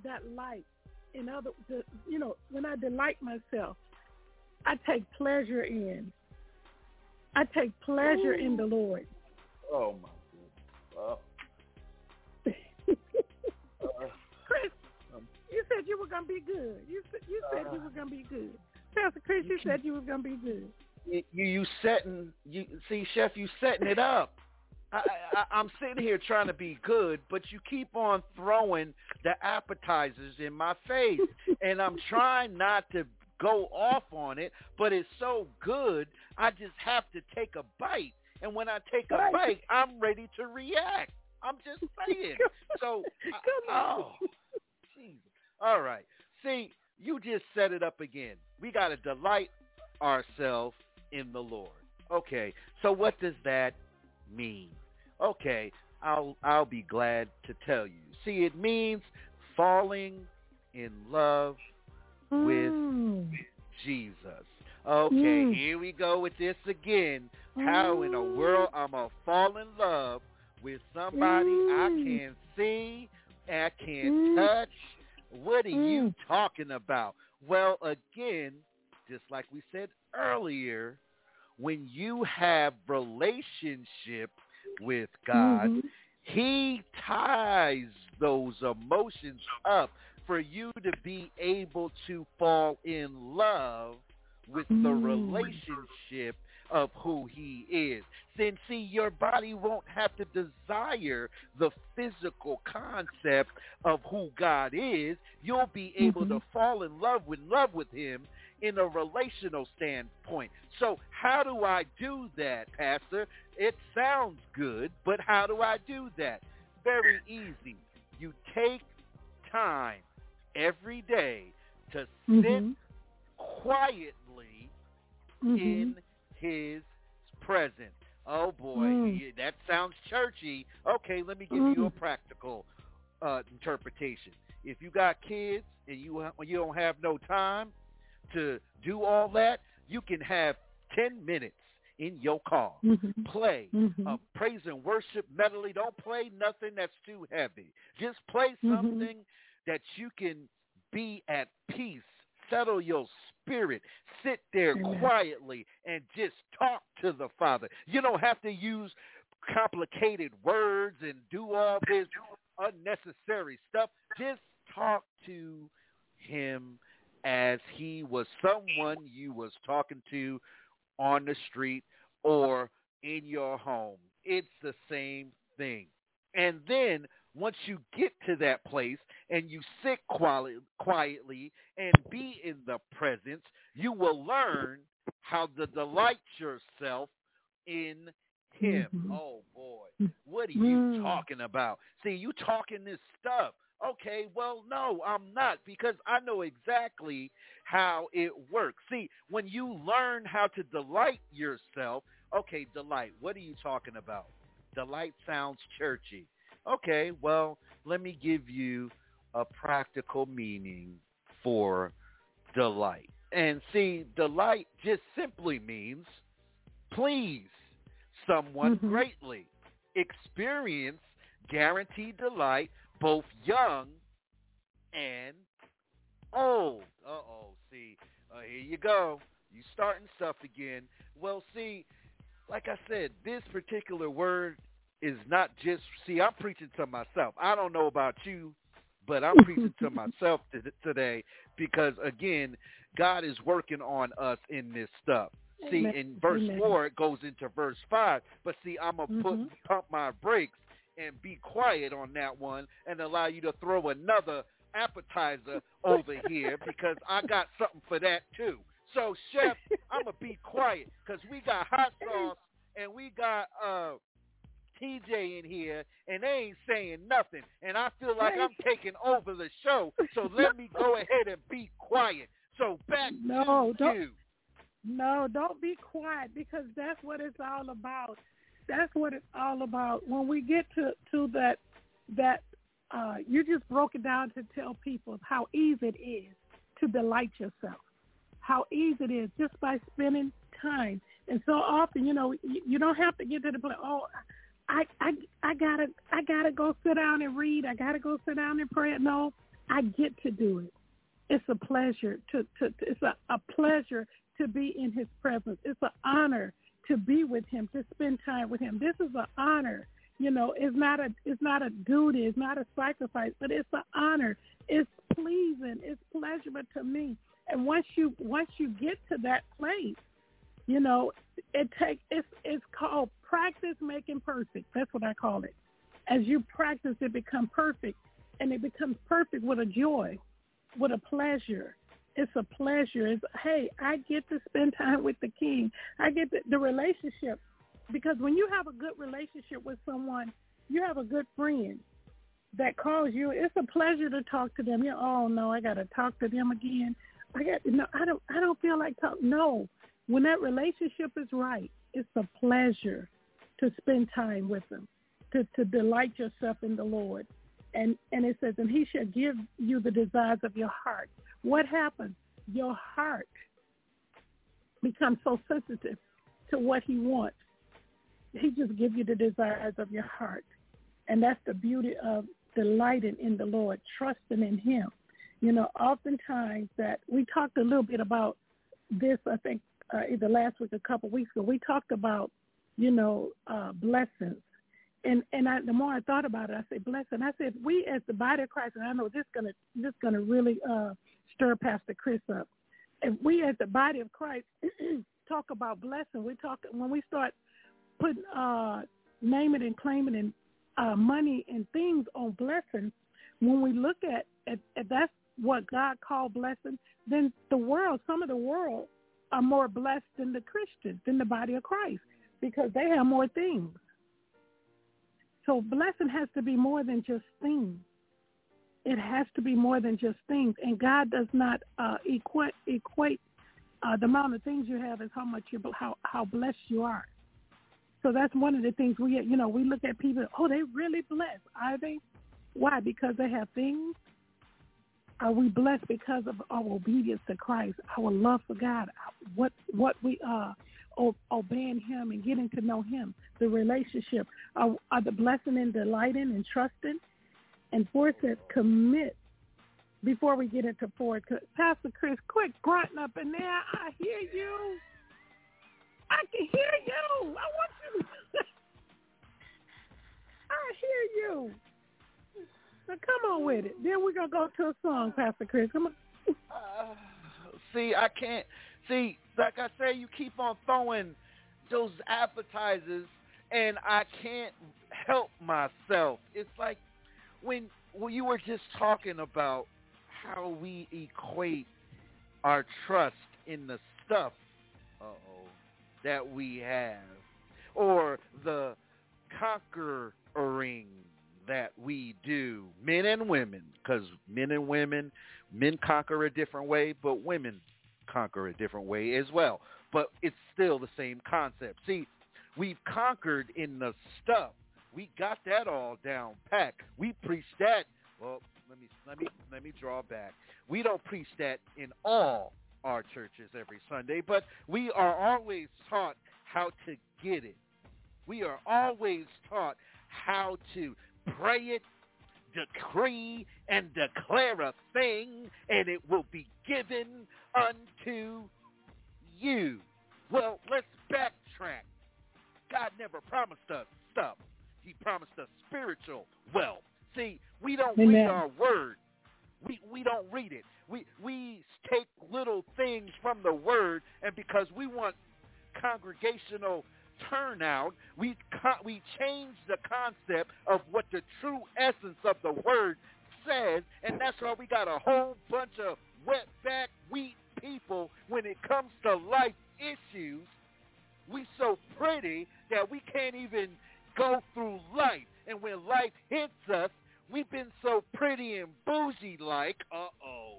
that light, in other, the, you know, when I delight myself, I take pleasure in. I take pleasure in the Lord. Oh my goodness. Uh, <laughs> Chris, you said you were gonna be good. You said you said you were gonna be good. Pastor Chris, you said you were gonna be good. you you you setting you see chef you setting it up I, I i'm sitting here trying to be good but you keep on throwing the appetizers in my face <laughs> and i'm trying not to go off on it but it's so good i just have to take a bite and when i take a Right. bite i'm ready to react i'm just <laughs> saying so I- oh Jesus. all right see you just set it up again we got to delight ourselves in the Lord. Okay, so what does that mean? Okay, I'll I'll be glad to tell you. See, it means falling in love with Mm. Jesus. Okay, Mm. here we go with this again. How in the world I'm gonna fall in love with somebody I Mm. can't see, I can't Mm. touch? What are you Mm. talking about? Well, again, just like we said earlier, when you have relationship with God, Mhm. he ties those emotions up for you to be able to fall in love with the relationship of who he is. Then see, your body won't have to desire the physical concept of who God is. You'll be able to fall in love with love with him in a relational standpoint. So how do I do that, Pastor? It sounds good, but how do I do that? Very easy. You take time every day to sit Mhm. quietly Mhm. in his presence. Oh boy, Mm. that sounds churchy. Okay, let me give you a Mm. practical uh, interpretation. If you got kids and you you don't have no time to do all that, you can have ten minutes in your car. Mhm. Play Mhm. uh, praise and worship medley. Don't play nothing that's too heavy. Just play Mhm. something that you can be at peace, settle your spirit, sit there Amen. quietly and just talk to the Father. You don't have to use complicated words and do all this unnecessary stuff. Just talk to him as he was someone you was talking to on the street or in your home. It's the same thing. And then once you get to that place and you sit quietly, quietly and be in the presence, you will learn how to delight yourself in him. Mhm. Oh boy, what are you Mm. talking about? See, you talking this stuff. Okay, well, no, I'm not because I know exactly how it works. See, when you learn how to delight yourself, okay, delight. What are you talking about? Delight sounds churchy. Okay, well, let me give you a practical meaning for delight. And see, delight just simply means please someone Mhm. greatly. Experience guaranteed delight, both young and old. Uh-oh, see, uh, here you go. You starting stuff again. Well, see, like I said, this particular word is not just, see, I'm preaching to myself. I don't know about you, but I'm <laughs> preaching to myself today because, again, God is working on us in this stuff. See, Amen. in verse Amen. 4, it goes into verse 5. But see, I'm going to Mhm. put pump my brakes and be quiet on that one and allow you to throw another appetizer <laughs> over here because I got something for that too. So, Chef, <laughs> I'm to be quiet because we got hot sauce and we got uh, TJ in here and they ain't saying nothing. And I feel like I'm taking over the show. So <laughs> let me go ahead and be quiet. So back No, to don't- you. No, don't be quiet because that's what it's all about. That's what it's all about. When we get to to that that uh, you just broke it down to tell people how easy it is to delight yourself. How easy it is just by spending time. And so often, you know, you, you don't have to get to the point. Oh, I I I gotta I gotta go sit down and read. I gotta go sit down and pray. No, I get to do it. It's a pleasure to to. It's a, a pleasure to be in his presence. It's an honor to be with him, to spend time with him. This is an honor. You know, it's not a it's not a duty, it's not a sacrifice, but it's an honor. It's pleasing, it's pleasurable to me. And once you once you get to that place, you know, it takes it's it's called practice making perfect. That's what I call it. As you practice, it becomes perfect, and it becomes perfect with a joy, with a pleasure it's a pleasure. It's hey, I get to spend <laughs> time with the King. I get the, the relationship because when you have a good relationship with someone, you have a good friend that calls you. It's a pleasure to talk to them. You oh no, I got to talk to them again. I got no, I don't, I don't feel like talk. No, when that relationship is right, it's a pleasure to spend time with them, to to delight yourself in the Lord. And and it says, and He shall give you the desires of your heart what happens? Your heart becomes so sensitive to what he wants. He just gives you the desires of your heart. And that's the beauty of delighting in the Lord, trusting in him. You know, oftentimes that we talked a little bit about this, I think, uh, either last week a couple of weeks ago. We talked about, you know, uh, blessings. And and I, the more I thought about it, I said blessing. I said we as the body of Christ, and I know this gonna this gonna really uh, stir Pastor Chris up. If we as the body of Christ <clears throat> talk about blessing, we talk when we start putting uh, naming and claiming and uh, money and things on blessing. When we look at, at, at that's what God called blessing, then the world, some of the world, are more blessed than the Christians, than the body of Christ, because they have more things. So blessing has to be more than just things. It has to be more than just things. And God does not uh, equate equate uh, the amount of things you have as how much you how how blessed you are. So that's one of the things we you know we look at people. Oh, they really blessed. Are they? Why? Because they have things. Are we blessed because of our obedience to Christ, our love for God, what what we are, obeying Him and getting to know Him, the relationship, are, are the blessing and delighting and trusting, and four says commit. Before we get into four, Pastor Chris, quick grunting up in there. I hear you. I can hear you. I want you. <laughs> I hear you. So come on with it. Then we're gonna go to a song, Pastor Chris. Come on. Uh, <sighs> see, I can't. See, like I say, you keep on throwing those appetizers, and I can't help myself. It's like when when you were just talking about how we equate our trust in the stuff uh-oh, that we have or the conquering that we do, men and women, because men and women, men conquer a different way, but women conquer a different way as well. But it's still the same concept. See, we've conquered in the stuff. We got that all down pat. We preach that. Well, let me let me let me draw back. We don't preach that in all our churches every Sunday, but we are always taught how to get it. We are always taught how to pray it, decree, and declare a thing, and it will be given unto you. Well, let's backtrack. God never promised us stuff. He promised us spiritual wealth. See, we don't Amen. read our word. We we don't read it. We we take little things from the word, and because we want congregational turnout, we co- we change the concept of what the true essence of the word says, and that's why we got a whole bunch of wetback wheat people when it comes to life issues. We so pretty that we can't even go through life, and when life hits us, we've been so pretty and bougie like, uh-oh.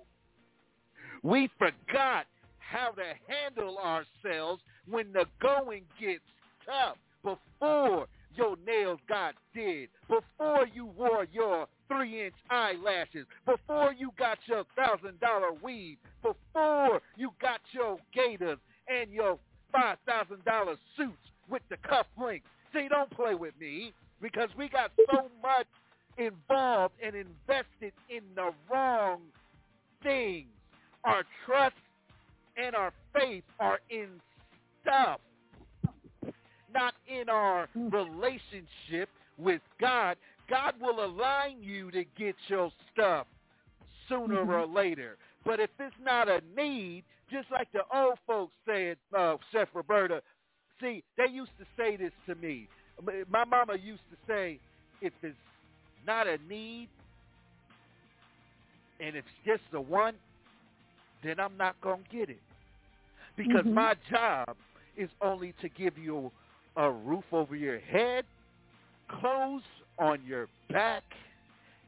We forgot how to handle ourselves when the going gets tough before your nails got did, before you wore your three-inch eyelashes, before you got your thousand-dollar weave, before you got your gaiters and your $5,000 suits with the cufflinks. See, don't play with me because we got so much involved and invested in the wrong things. Our trust and our faith are in stuff, in our relationship with God. God will align you to get your stuff sooner or later. But if it's not a need, just like the old folks said, uh, Chef Roberta, see, they used to say this to me. My mama used to say, if it's not a need and it's just a want, then I'm not going to get it. Because Mhm. my job is only to give you a roof over your head, clothes on your back,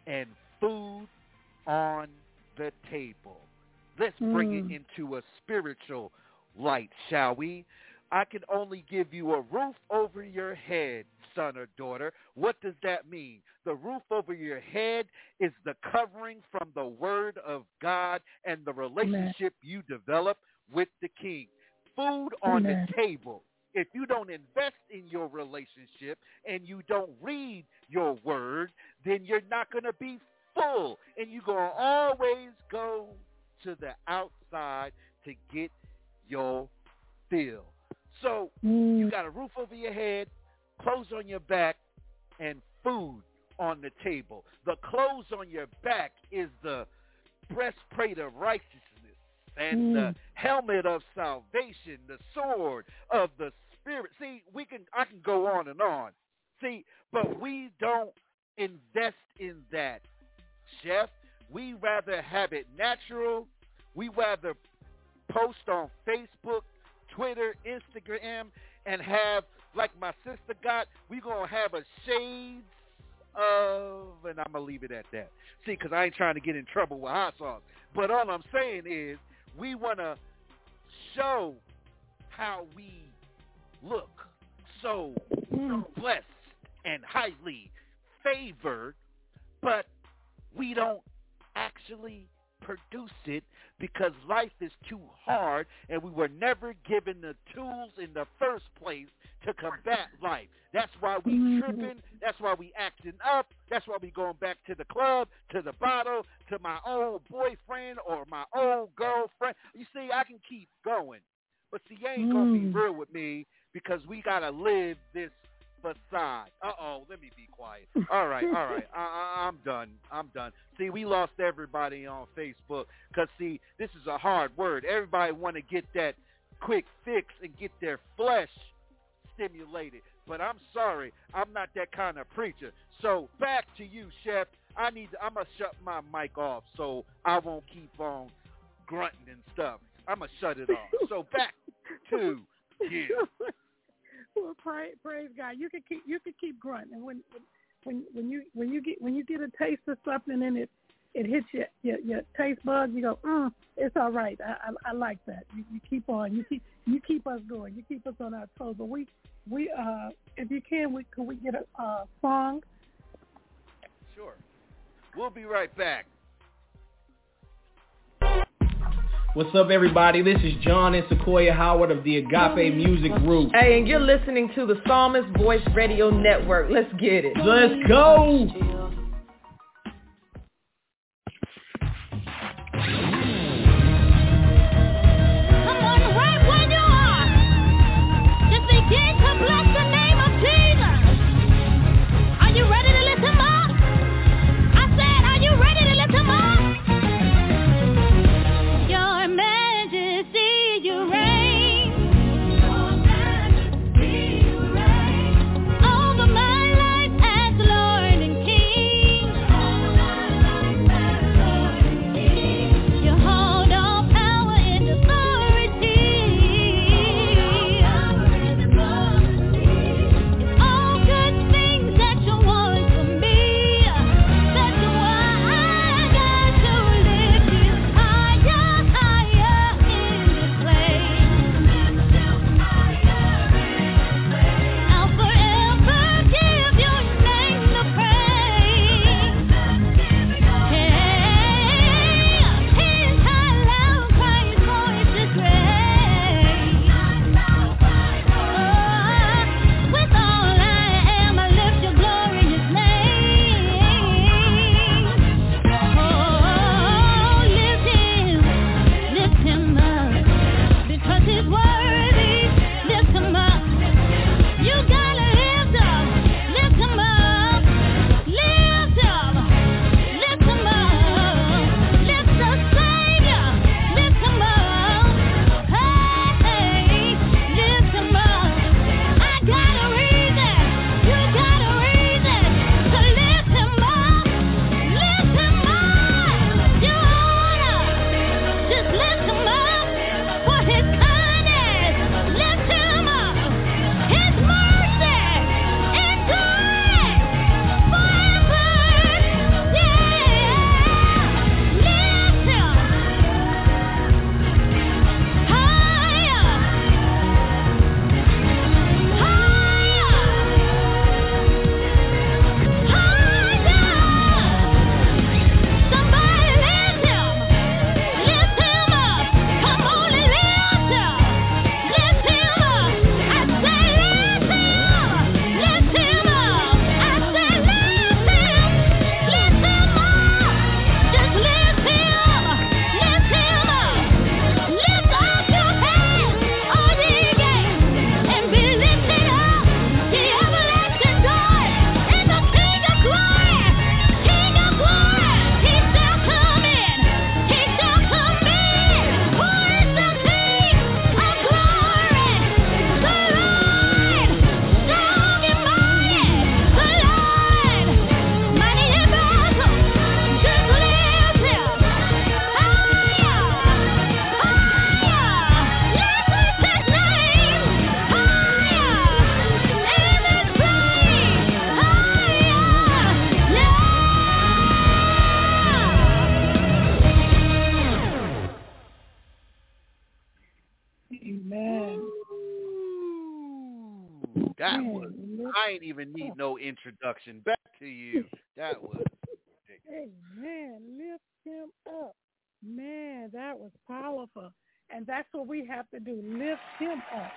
and food on the table. Let's bring Mm. it into a spiritual light, shall we? I can only give you a roof over your head, son or daughter. What does that mean? The roof over your head is the covering from the word of God and the relationship you develop with the king. Food on Amen. the table. If you don't invest in your relationship and you don't read your word, then you're not going to be full. And you're going to always go to the outside to get your fill. So you got a roof over your head, clothes on your back, and food on the table. The clothes on your back is the breastplate of righteousness and the Mm. helmet of salvation, the sword of the spirit. See, we can I can go on and on. See, but we don't invest in that, chef. We rather have it natural. We rather post on Facebook, Twitter, Instagram, and have like my sister got. We gonna have a shades of, and I'm gonna leave it at that. See, because I ain't trying to get in trouble with hot sauce. But all I'm saying is, we wanna show how we look so blessed and highly favored, but we don't actually produce it because life is too hard and we were never given the tools in the first place to combat life. That's why we Mhm. tripping. That's why we acting up. That's why we going back to the club, to the bottle, to my old boyfriend or my old girlfriend. You see, I can keep going. But see, you ain't going to be Mm. real with me because we got to live this facade. Uh-oh, let me be quiet. All right, all right. <laughs> I, I'm done. I'm done. See, we lost everybody on Facebook because, see, this is a hard word. Everybody want to get that quick fix and get their flesh stimulated. But I'm sorry, I'm not that kind of preacher. So back to you, Chef. I need. To, I'm gonna shut my mic off so I won't keep on grunting and stuff. I'm gonna shut it off. So back to <laughs> you. Well, praise, praise God. You can keep you can keep grunting when when when you when you get when you get a taste of something and it it hits your your, your taste buds. You go, mm, it's all right. I, I I like that. You, you keep on. You keep you keep us going. You keep us on our toes. But we we uh if you can we can we get a uh, song? Sure. We'll be right back. What's up, everybody? This is John and Sequoia Howard of the Agape Music Group. Hey, and you're listening to the Psalmist Voice Radio Network. Let's get it. Let's go. Introduction. Back to you. That was Hey man, lift him up. Man, that was powerful. And that's what we have to do. Lift him up.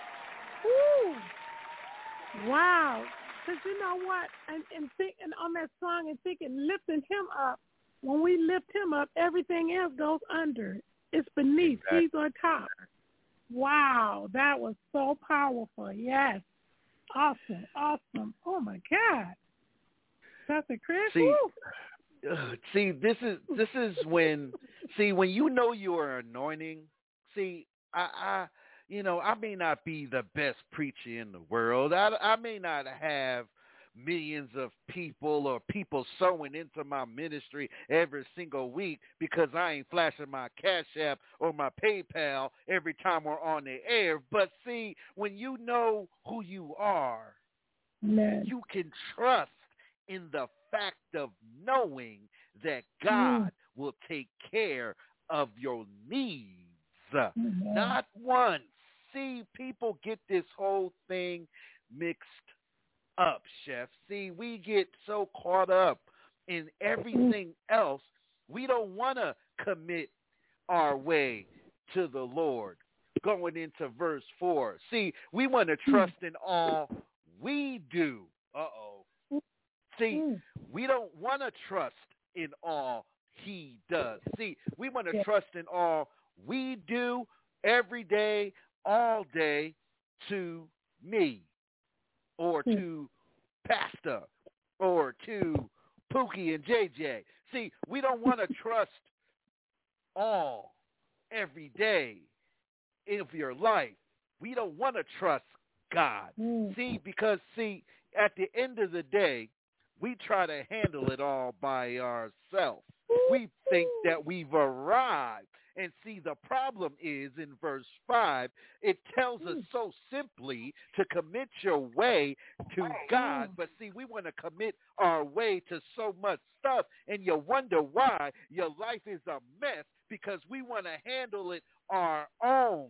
Woo! Wow. Because you know what? And, and thinking on that song and thinking lifting him up, when we lift him up, everything else goes under. It's beneath. Exactly. He's on top. Wow, that was so powerful. Yes. Awesome, awesome. Oh my God, Pastor Chris. See, uh, see, this is this is when see when you know you are anointing. See, I, I you know, I may not be the best preacher in the world. I, I may not have millions of people or people sewing into my ministry every single week because I ain't flashing my Cash App or my PayPal every time we're on the air. But see, when you know who you are, Man. you can trust in the fact of knowing that mm. God will take care of your needs. Not once. See, people get this whole thing mixed up, Chef. See, we get so caught up in everything else, we don't want to commit our way to the Lord. Going into verse 4. See, we want to hmm. trust in all we do. Uh-oh. See, hmm. we don't want to trust in all he does. See, we want to trust in all we do every day, all day to me or Hmm. to Pastor or to Pookie and JJ. See, we don't want to <laughs> trust all every day of your life. We don't want to trust God. Mm. See, because see, at the end of the day, we try to handle it all by ourselves. We think that we've arrived. And see, the problem is in verse 5, it tells us mm. so simply to commit your way to God. But see, we want to commit our way to so much stuff, and you wonder why your life is a mess because we want to handle it our own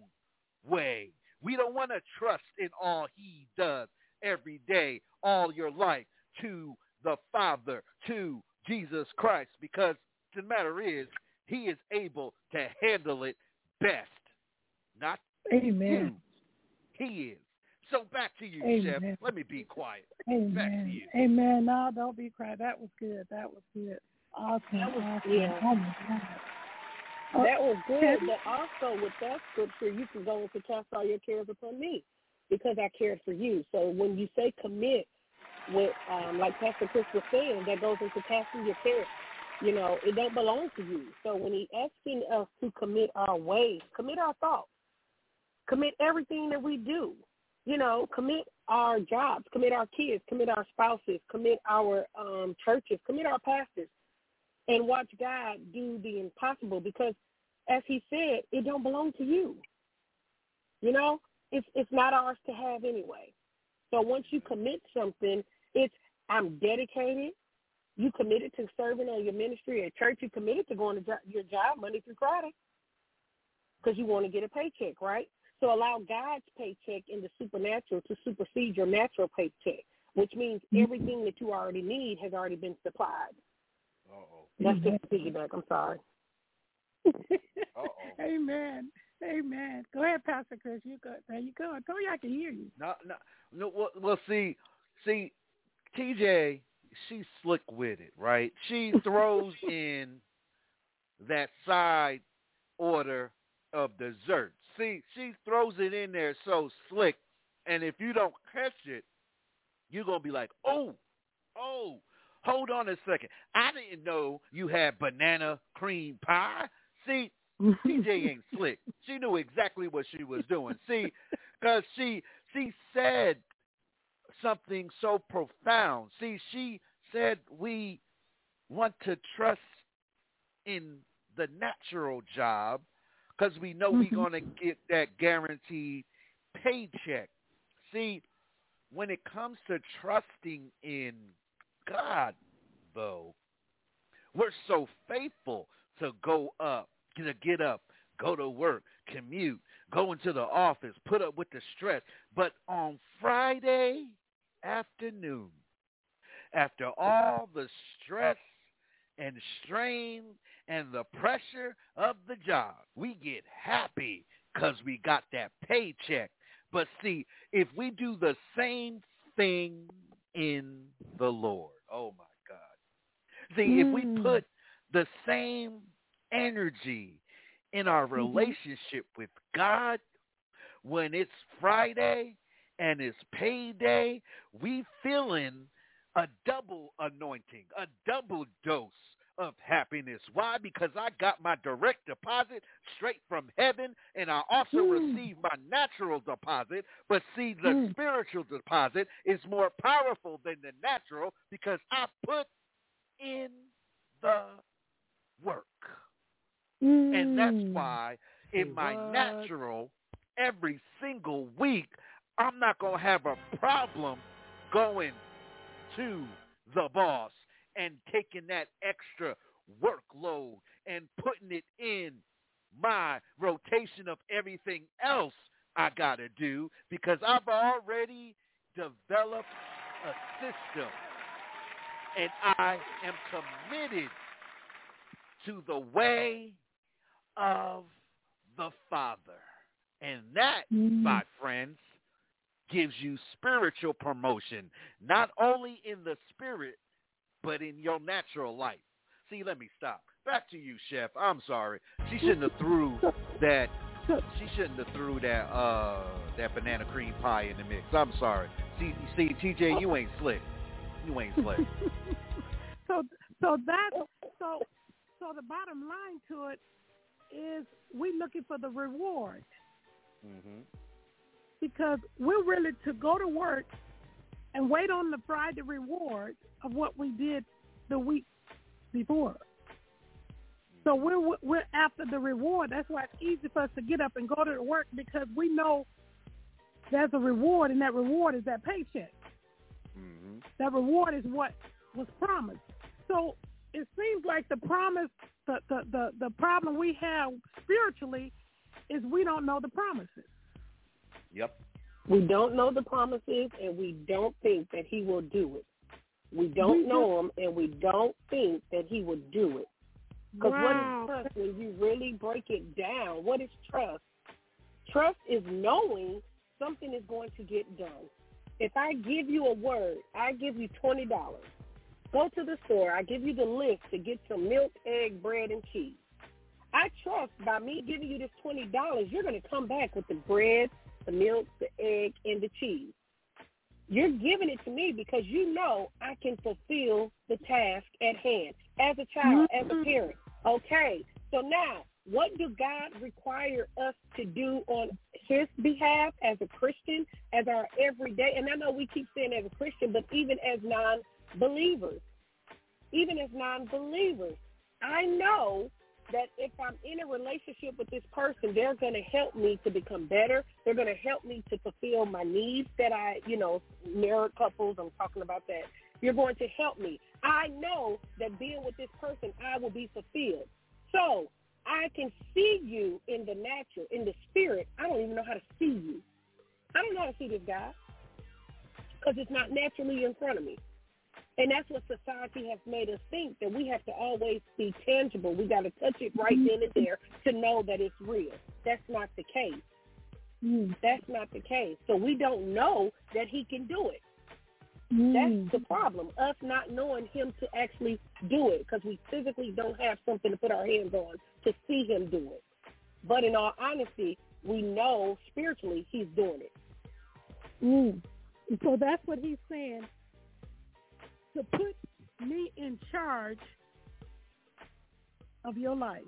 way. We don't want to trust in all he does every day, all your life, to the Father, to Jesus Christ, because the matter is, he is able to handle it best. Not Amen. you. He is. So back to you, Amen. Chef. Let me be quiet. Amen. Back to you. Amen. No, don't be crying. That was good. That was good. Awesome. That was- awesome. yeah. Oh my God. Oh, That was good. Kathy? But also with that scripture, you can go into cast all your cares upon me because I care for you. So when you say commit, with um, like Pastor Chris was saying, that goes into casting your cares. You know, it don't belong to you. So when he asking us to commit our ways, commit our thoughts, commit everything that we do. You know, commit our jobs, commit our kids, commit our spouses, commit our um, churches, commit our pastors and watch God do the impossible because as he said, it don't belong to you. You know, it's it's not ours to have anyway. So once you commit something, it's I'm dedicated. You committed to serving on your ministry at church. You committed to going to jo- your job Monday through Friday because you want to get a paycheck, right? So allow God's paycheck in the supernatural to supersede your natural paycheck, which means mm-hmm. everything that you already need has already been supplied. Uh-oh. That's just a piggyback. I'm sorry. Uh-oh. <laughs> Amen. Amen. Go ahead, Pastor Chris. You go. There you go. I told you I can hear you. No, no, no. Well, well, see, see, TJ, she's slick with it, right? She throws <laughs> in that side order of dessert. See, she throws it in there so slick, and if you don't catch it, you're gonna be like, oh, oh, hold on a second. I didn't know you had banana cream pie. See, TJ <laughs> ain't slick. She knew exactly what she was doing. See, because she she said something so profound. See, she said we want to trust in the natural job because we know we're mm-hmm. going to get that guaranteed paycheck. See, when it comes to trusting in God, though, we're so faithful to go up, to get up, go to work, commute, go into the office, put up with the stress. But on Friday afternoon, after all the stress and strain and the pressure of the job, we get happy because we got that paycheck. But see, if we do the same thing in the Lord, oh my God. See, if we hmm. put the same energy in our mm-hmm. relationship with God when it's Friday and it's payday, we feeling a double anointing, a double dose of happiness. Why? Because I got my direct deposit straight from heaven, and I also Mm. received my natural deposit. But see, the Mm. spiritual deposit is more powerful than the natural because I put in the work. And that's Mm. why in my What? natural, every single week, I'm not going to have a problem going to the boss and taking that extra workload and putting it in my rotation of everything else I got to do because I've already developed a system and I am committed to the way of the Father. And that, Mm. my friends, gives you spiritual promotion, not only in the spirit, but in your natural life. See, let me stop. Back to you, Chef. I'm sorry. She shouldn't have threw that. She shouldn't have threw that uh that banana cream pie in the mix. I'm sorry. See, see, TJ, you ain't slick. You ain't slick. <laughs> so so that so so the bottom line to it is we looking for the reward hmm because we're really to go to work and wait on the Friday reward of what we did the week before. So we're we're after the reward. That's why it's easy for us to get up and go to work because we know there's a reward, and that reward is that paycheck. hmm That reward is what was promised. So it seems like the promise, the the the, the problem we have spiritually is we don't know the promises. Yep. We don't know the promises, and we don't think that he will do it. We don't We know him, and we don't think that he will do it. Because Wow. what is trust when you really break it down? What is trust? Trust is knowing something is going to get done. If I give you a word, I give you twenty dollars. Go to the store. I give you the list to get some milk, egg, bread, and cheese. I trust by me giving you this twenty dollars, you're going to come back with the bread, the milk, the egg, and the cheese. You're giving it to me because you know I can fulfill the task at hand as a child, as a parent. Okay, so now what do God require us to do on his behalf as a Christian, as our everyday? And I know we keep saying as a Christian, but even as non-believers, even as non-believers, I know that if I'm in a relationship with this person, they're going to help me to become better. They're going to help me to fulfill my needs that I, you know, married couples, I'm talking about that. You're going to help me. I know that being with this person, I will be fulfilled. So I can see you in the natural, in the spirit. I don't even know how to see you. I don't know how to see this guy because it's not naturally in front of me. And that's what society has made us think that we have to always be tangible. We got to touch it right then and there to know that it's real. That's not the case. That's not the case. So we don't know that he can do it. That's the problem. Us not knowing him to actually do it because we physically don't have something to put our hands on to see him do it. But in all honesty, we know spiritually he's doing it. Mm. So that's what he's saying. To put me in charge of your life.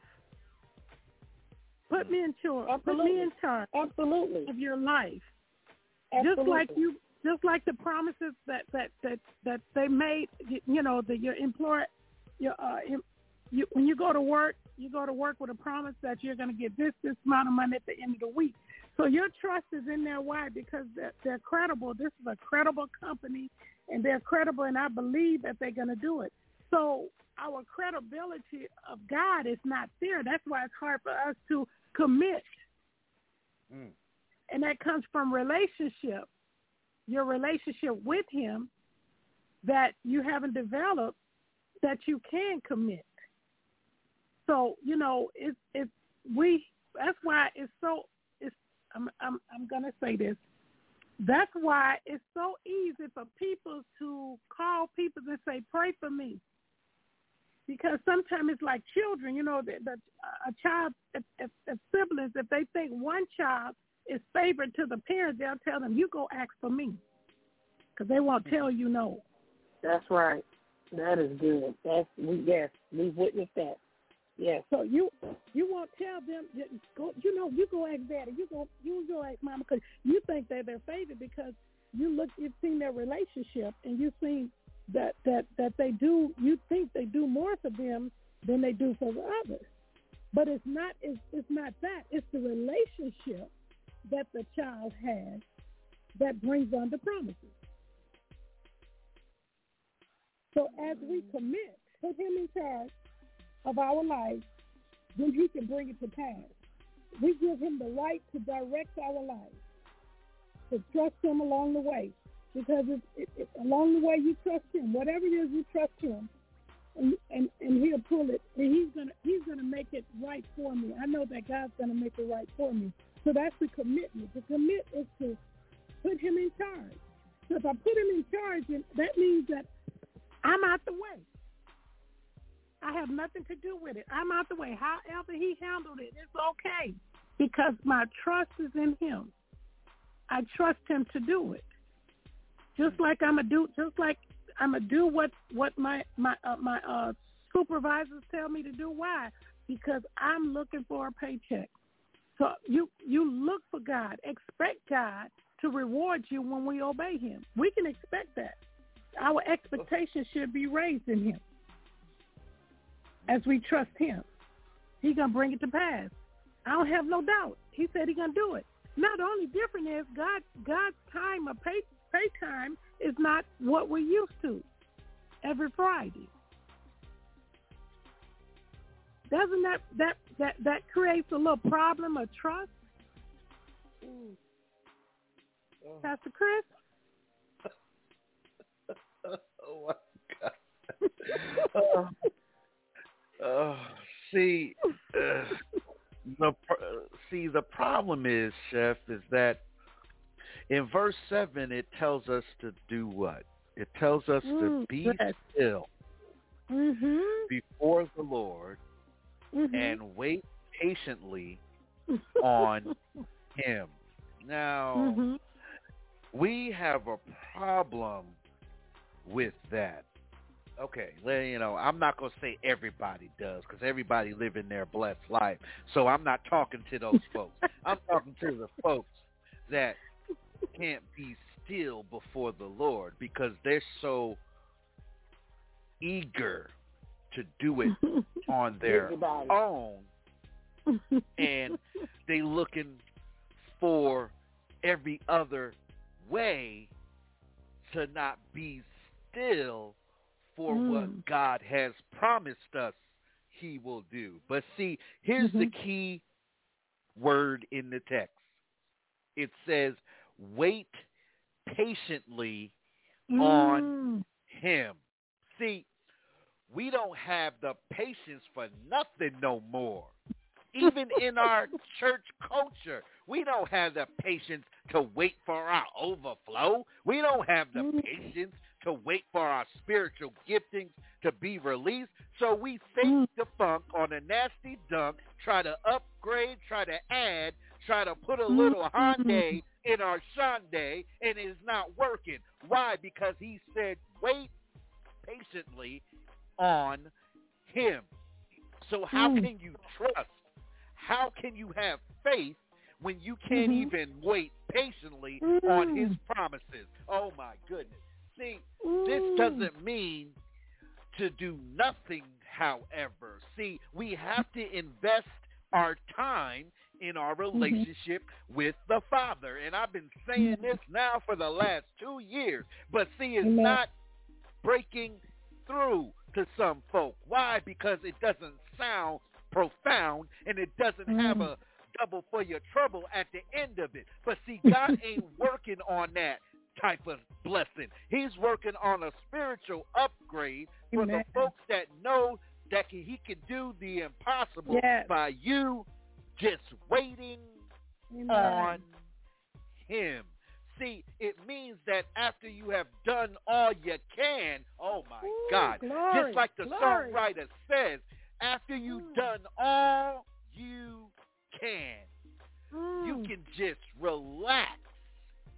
Put me in charge. Put me in charge. Absolutely. Of your life. Absolutely. Just like you, just like the promises that that that that they made. You, you know, that your employer, your uh, you when you go to work, you go to work with a promise that you're going to get this this amount of money at the end of the week. So your trust is in there. Why? Because they're, they're credible. This is a credible company, and they're credible, and I believe that they're going to do it. So our credibility of God is not there. That's why it's hard for us to commit, Mm. and that comes from relationship, your relationship with Him, that you haven't developed, that you can commit. So you know, it's it's we. That's why it's so. It's I'm I'm I'm gonna say this. That's why it's so easy for people to call people and say, "Pray for me," because sometimes it's like children. You know, the, the a child, if, if, if siblings, if they think one child is favored to the parents, they'll tell them, "You go ask for me," because they won't mm-hmm. tell you no. That's right. That is good. That's we yes, we witnessed that. Yes. So you you won't tell them go you know you go ask daddy you go you go ask mama because you think they're their favorite because you look you've seen their relationship and you've seen that that that they do you think they do more for them than they do for the others but it's not it's, it's not that. It's the relationship that the child has that brings on the promises. So as we commit put him in charge of our life then he can bring it to pass we give him the right to direct our life to trust him along the way because it, it, it, along the way you trust him, whatever it is you trust him, and and, and he'll pull it, and he's gonna he's gonna make it right for me. I know that God's gonna make it right for me. So that's the commitment. The commit is to put him in charge. So if I put him in charge, that means that I'm out the way. I have nothing to do with it. I'm out the way. However he handled it, it's okay because my trust is in him. I trust him to do it. Just like I'm a do, just like I'm a do what what my my uh, my uh, supervisors tell me to do. Why? Because I'm looking for a paycheck. So you you look for God, expect God to reward you when we obey Him. We can expect that. Our expectations should be raised in Him as we trust Him. He's gonna bring it to pass. I don't have no doubt. He said He's gonna do it. Now the only difference is God God's time of pay pay time is not what we're used to every Friday. Doesn't that that that that creates a little problem of trust? Mm. Oh. Pastor Chris? <laughs> oh my God. <laughs> uh, uh, see, uh, the see the problem is, Chef, is that in verse seven it tells us to do what? It tells us mm, to be yes. still mm-hmm. before the Lord mm-hmm. and wait patiently <laughs> on Him. Now, mm-hmm. we have a problem with that okay, well, you know, I'm not going to say everybody does because everybody living their blessed life. So I'm not talking to those <laughs> folks. I'm talking to the folks that can't be still before the Lord because they're so eager to do it <laughs> on their everybody. own and they looking for every other way to not be still for mm. what God has promised us he will do. But see, here's mm-hmm. the key word in the text. It says, wait patiently mm. on him. See, we don't have the patience for nothing no more. Even in our <laughs> church culture, we don't have the patience to wait for our overflow. We don't have the mm. patience to wait for our spiritual giftings to be released. So we fake Mm. the funk on a nasty dunk, try to upgrade, try to add, try to put a little Mm-hmm. Hyundai in our Sunday, and it's not working. Why? Because he said, wait patiently on him. So how Mm. can you trust? How can you have faith when you can't Mhm. even wait patiently Mm. on his promises? Oh my goodness. See, this doesn't mean to do nothing, however. See, we have to invest our time in our Mm-hmm. relationship with the Father. And I've been saying this now for the last two years. But see, it's Amen. not breaking through to some folk. Why? Because it doesn't sound profound and it doesn't have Mm. a double for your trouble at the end of it. But see, <laughs> God ain't working on that type of blessing. He's working on a spiritual upgrade for Amen. the folks that know that he can do the impossible Yes. by you just waiting Amen. on him. See, it means that after you have done all you can, oh my Ooh, God, glory, just like the glory. songwriter says, after you've Mm. done all you can, Mm. you can just relax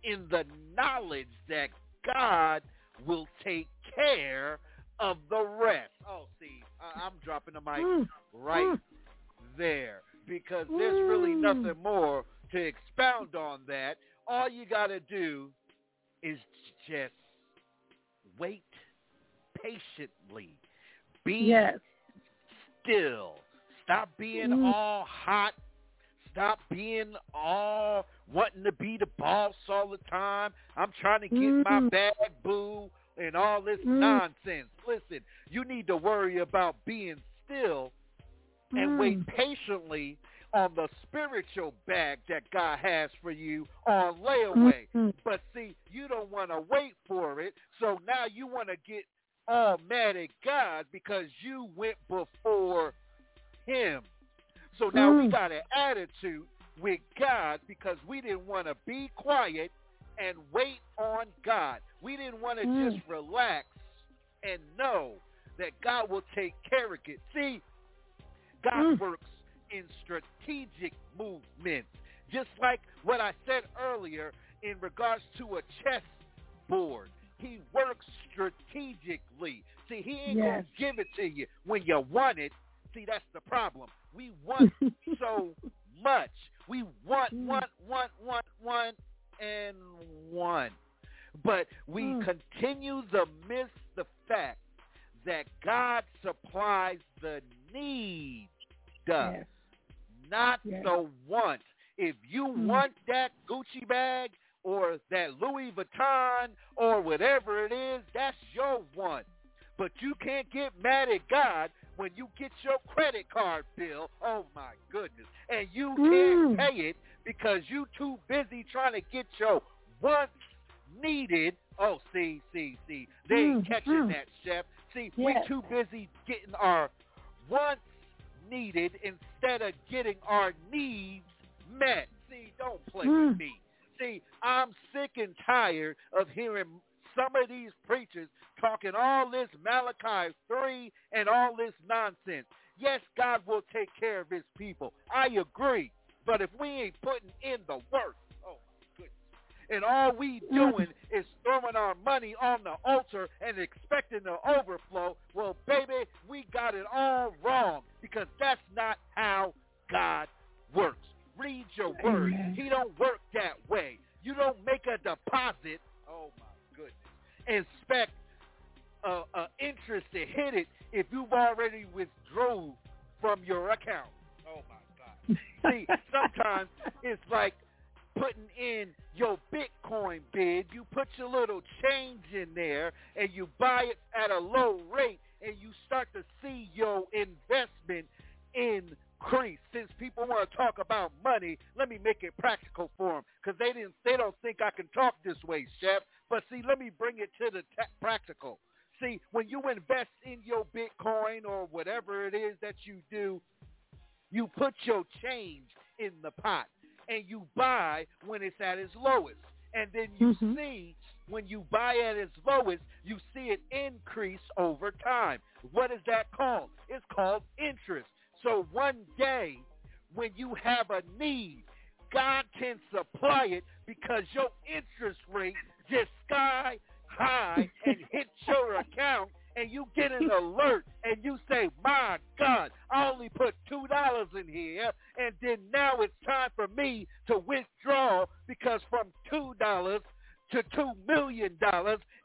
in the knowledge that God will take care of the rest. Oh, see, I, I'm dropping the mic Mm. right Mm. there because there's really Mm. nothing more to expound on that. All you got to do is just wait patiently. Be Yes. still. Stop being all hot. Stop being all wanting to be the boss all the time. I'm trying to get my Mhm. bag, boo, and all this Mm. nonsense. Listen, you need to worry about being still and Mm. wait patiently on the spiritual bag that God has for you on layaway. Mhm. But see, you don't want to wait for it, so now you want to get all mad at God because you went before him. So now we Mm. got an attitude with God because we didn't want to be quiet and wait on God. We didn't want to Mm. just relax and know that God will take care of it. See, God Mm. works in strategic movements. Just like what I said earlier in regards to a chess board. He works strategically. See, he ain't Yes. going to give it to you when you want it. See, that's the problem. We want <laughs> so much. We want, Mm. want, want, want, want, and want. But we Mm. continue to miss the fact that God supplies the need, does, Yes. not Yes. the want. If you Mm. want that Gucci bag or that Louis Vuitton or whatever it is, that's your want. But you can't get mad at God when you get your credit card bill. Oh my goodness. And you Mm. can't pay it because you too busy trying to get your once needed. Oh, see, see, see. They ain't Mm, catching mm. that, Chef. See, Yes. we're too busy getting our wants needed instead of getting our needs met. See, don't play with me. See, I'm sick and tired of hearing some of these preachers talking all this Malachi 3 and all this nonsense. Yes, God will take care of his people. I agree. But if we ain't putting in the work, oh my goodness. And all we doing is throwing our money on the altar and expecting the overflow, well, baby, we got it all wrong because that's not how God works. Read your word. He don't work that way. You don't make a deposit. Oh my expect uh, uh, interest to hit it if you've already withdrew from your account. Oh my God. <laughs> See, sometimes it's like putting in your Bitcoin bid. You put your little change in there and you buy it at a low rate and you start to see your investment increase. Since people want to talk about money, let me make it practical for them because they didn't. They don't think I can talk this way, Chef. But see, let me bring it to the practical. See, when you invest in your Bitcoin or whatever it is that you do, you put your change in the pot and you buy when it's at its lowest. And then you Mhm. see when you buy at its lowest, you see it increase over time. What is that called? It's called interest. So one day when you have a need, God can supply it because your interest rate just sky high and hit your account and you get an alert and you say, my God, I only put $2 in here and then now it's time for me to withdraw because from $2 to $2 million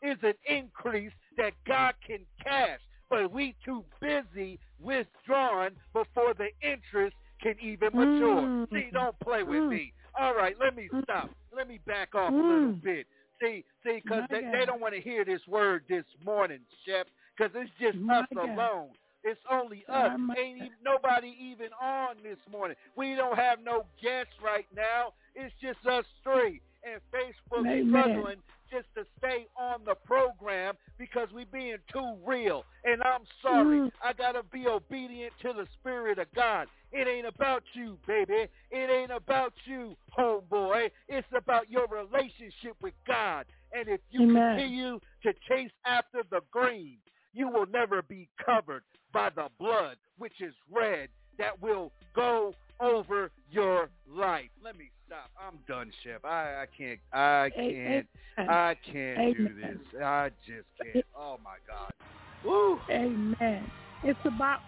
is an increase that God can cash. But we too busy withdrawing before the interest can even mature. Mm. See, don't play with Mm. me. All right, let me Mm. stop. Let me back off a little Mm. bit. See, see, because they, God. they don't want to hear this word this morning, Chef, because it's just My us God. alone. It's only Oh, us. my Ain't even, nobody even on this morning. We don't have no guests right now. It's just us three. And Facebook Amen. struggling just to stay on the program because we being too real. And I'm sorry. Mm. I got to be obedient to the Spirit of God. It ain't about you, baby. It ain't about you, homeboy. It's about your relationship with God. And if you Amen. continue to chase after the green, you will never be covered by the blood, which is red, that will go over your life. Let me stop. I'm done, Chef. I, I can't. I can't. amen. I can't do this. I just can't. Oh my God. Woo. Amen. It's about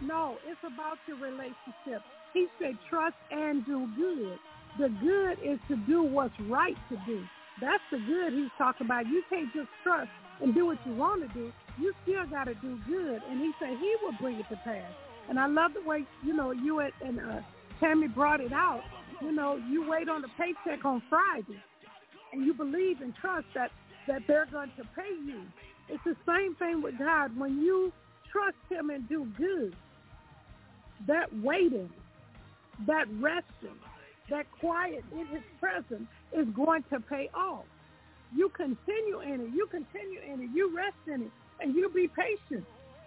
no, it's about your relationship. He said trust and do good. The good is to do what's right to do. That's the good he's talking about. You can't just trust and do what you want to do. You still got to do good. And he said he will bring it to pass. And I love the way, you know, you and uh, Tammy brought it out. You know, you wait on the paycheck on Friday and you believe and trust that, that they're going to pay you. It's the same thing with God. When you trust him and do good, that waiting, that resting, that quiet in his presence is going to pay off. You continue in it. You continue in it. You rest in it. And you be patient.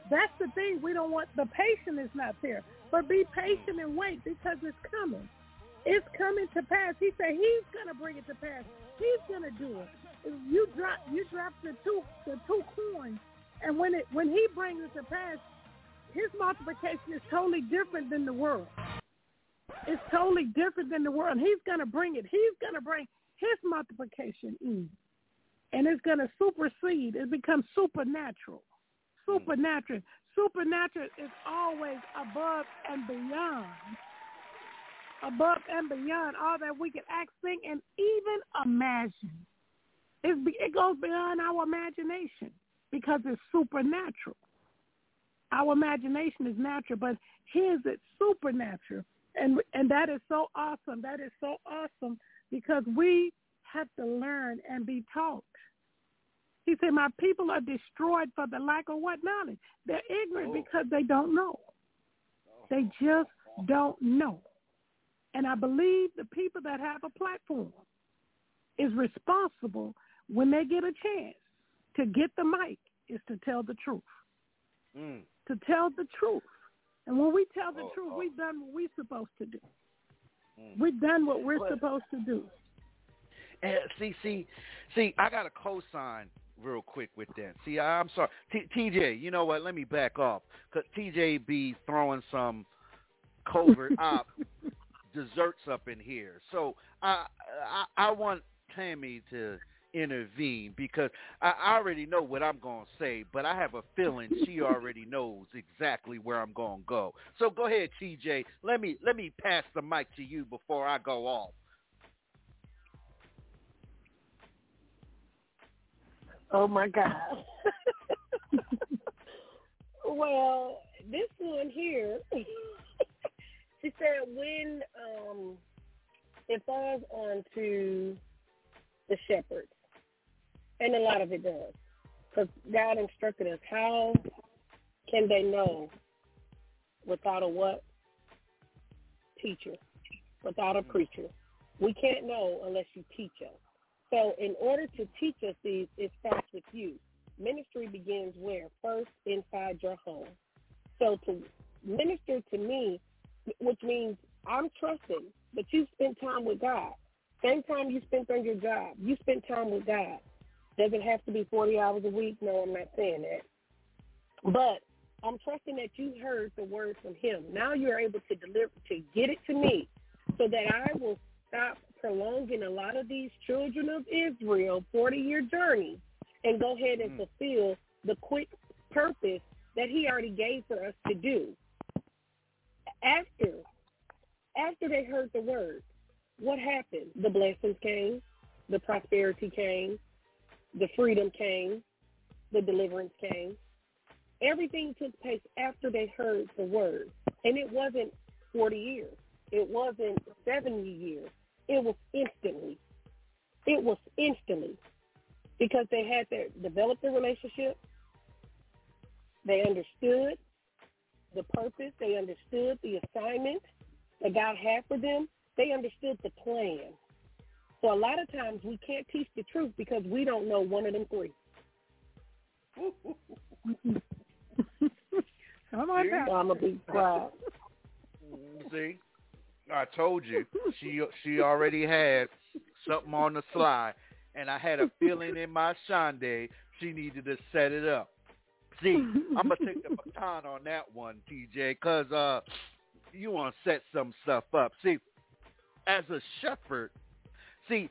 That's the thing. We don't want the patient is not there. But be patient and wait because it's coming. It's coming to pass. He said he's gonna bring it to pass. He's gonna do it. You drop you drop the two the two coins and when it when he brings it to pass, his multiplication is totally different than the world. It's totally different than the world. He's gonna bring it. He's gonna bring his multiplication in. And it's gonna supersede. It becomes supernatural. Mm. Supernatural. Supernatural is always above and beyond. Above and beyond all that we can ask, think, and even imagine. It goes beyond our imagination because it's supernatural. Our imagination is natural, but his is supernatural. And and that is so awesome. That is so awesome because we have to learn and be taught. He said, My people are destroyed for the lack of what knowledge? They're ignorant oh. because they don't know. They just don't know. And I believe the people that have a platform is responsible when they get a chance to get the mic is to tell the truth. Mm. To tell the truth. And when we tell the oh, truth, oh. we've done what we're supposed to do. Mm. We've done what we're but, supposed to do. And see, see, see, I got a cosign real quick with that. See, I, am sorry, T- TJ. You know what? Let me back off because TJ be throwing some covert <laughs> op desserts up in here. So I, I, I want Tammy to intervene because I already know what I'm going to say, but I have a feeling she already knows exactly where I'm going to go. So go ahead, TJ. Let me let me pass the mic to you before I go off. Oh my God. <laughs> well, this one here, <laughs> she said when um, it falls onto the shepherds, and a lot of it does. Because God instructed us, how can they know without a what? Teacher. Without a preacher. We can't know unless you teach us. So in order to teach us these, it starts with you. Ministry begins where? First inside your home. So to minister to me, which means I'm trusting that you spend time with God. Same time you spent on your job, you spent time with God. Does it have to be 40 hours a week? No, I'm not saying that. But I'm trusting that you heard the word from him. Now you're able to deliver, to get it to me so that I will stop prolonging a lot of these children of Israel 40-year journey and go ahead and mm. fulfill the quick purpose that he already gave for us to do. After, after they heard the word, what happened? The blessings came, the prosperity came, the freedom came, the deliverance came. Everything took place after they heard the word. And it wasn't 40 years. It wasn't 70 years. It was instantly. It was instantly because they had their developed the relationship. They understood the purpose. They understood the assignment that God had for them. They understood the plan. So a lot of times we can't teach the truth because we don't know one of them three. <laughs> Come on, I'm gonna be quiet. See, I told you she she already had something on the slide, and I had a feeling in my Shande she needed to set it up. See, I'm gonna take the baton on that one, TJ, because uh, you want to set some stuff up. See, as a shepherd, see,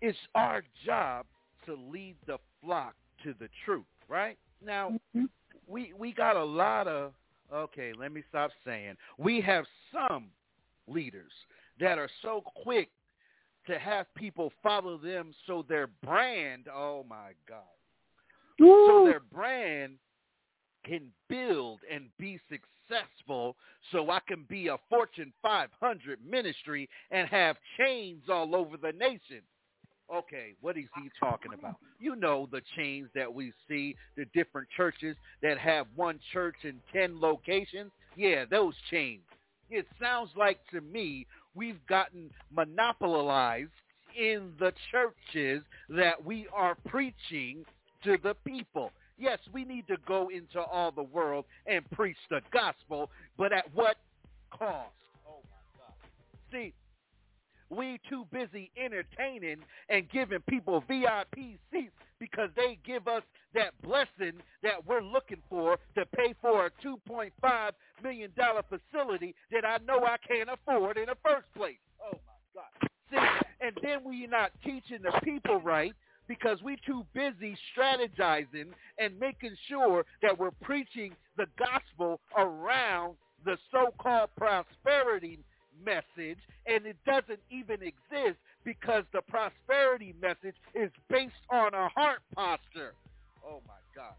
it's our job to lead the flock to the truth, right? Now, mm-hmm. we we got a lot of okay, let me stop saying. We have some leaders that are so quick to have people follow them so their brand, oh my God. So their brand can build and be successful so I can be a Fortune 500 ministry and have chains all over the nation. Okay, what is he talking about? You know the chains that we see, the different churches that have one church in 10 locations. Yeah, those chains. It sounds like to me we've gotten monopolized in the churches that we are preaching to the people. Yes, we need to go into all the world and preach the gospel, but at what cost? Oh my God. See, we too busy entertaining and giving people VIP seats because they give us that blessing that we're looking for to pay for a $2.5 million facility that I know I can't afford in the first place. Oh my God. See, and then we're not teaching the people right because we too busy strategizing and making sure that we're preaching the gospel around the so-called prosperity message and it doesn't even exist because the prosperity message is based on a heart posture. Oh my God.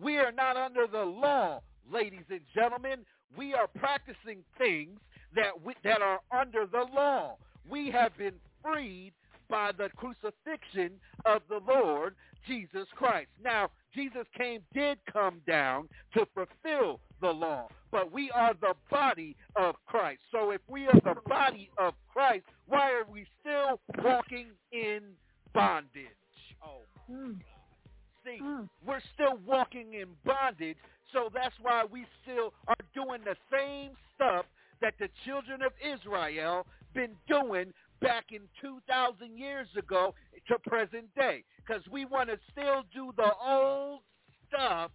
We are not under the law, ladies and gentlemen. We are practicing things that we, that are under the law. We have been freed by the crucifixion of the Lord Jesus Christ. Now, Jesus came, did come down to fulfill the law, but we are the body of Christ. So if we are the body of Christ, why are we still walking in bondage? Oh, Mm. see, Mm. we're still walking in bondage, so that's why we still are doing the same stuff that the children of Israel been doing back in 2,000 years ago to present day. Because we want to still do the old stuff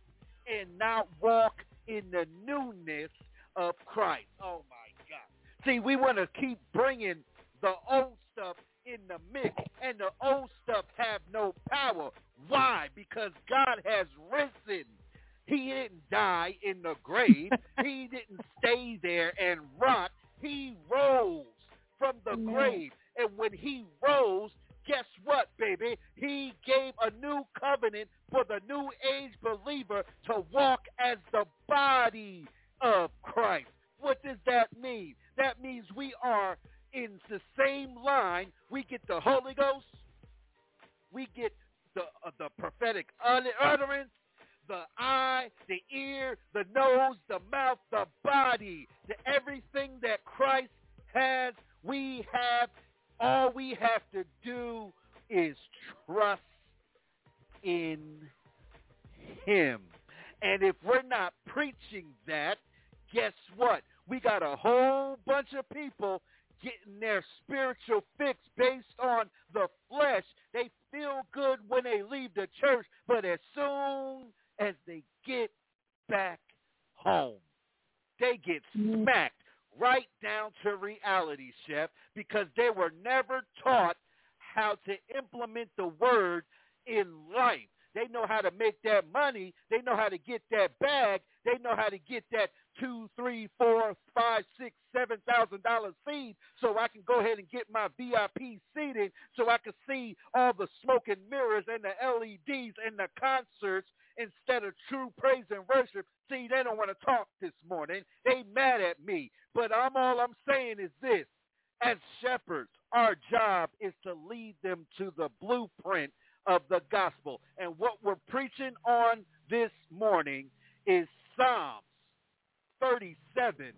and not walk in the newness of Christ. Oh, my God. See, we want to keep bringing the old stuff in the mix, and the old stuff have no power. Why? Because God has risen. He didn't die in the grave. <laughs> he didn't stay there and rot. He rose from the Amen. grave. And when he rose, guess what, baby? He gave a new covenant for the new age believer to walk as the body of Christ. What does that mean? That means we are in the same line. We get the Holy Ghost. We get the uh, the prophetic utterance, the eye, the ear, the nose, the mouth, the body, the everything that Christ has, we have. All we have to do is trust in him. And if we're not preaching that, guess what? We got a whole bunch of people getting their spiritual fix based on the flesh. They feel good when they leave the church, but as soon as they get back home, they get mm. smacked right down to reality, chef, because they were never taught how to implement the word in life. They know how to make that money. They know how to get that bag. They know how to get that two, three, four, five, six, seven thousand dollar seed so I can go ahead and get my VIP seating so I can see all the smoke and mirrors and the LEDs and the concerts instead of true praise and worship. See, they don't want to talk this morning. They mad at me. But I'm all I'm saying is this. As shepherds, our job is to lead them to the blueprint of the gospel. And what we're preaching on this morning is Psalms 37.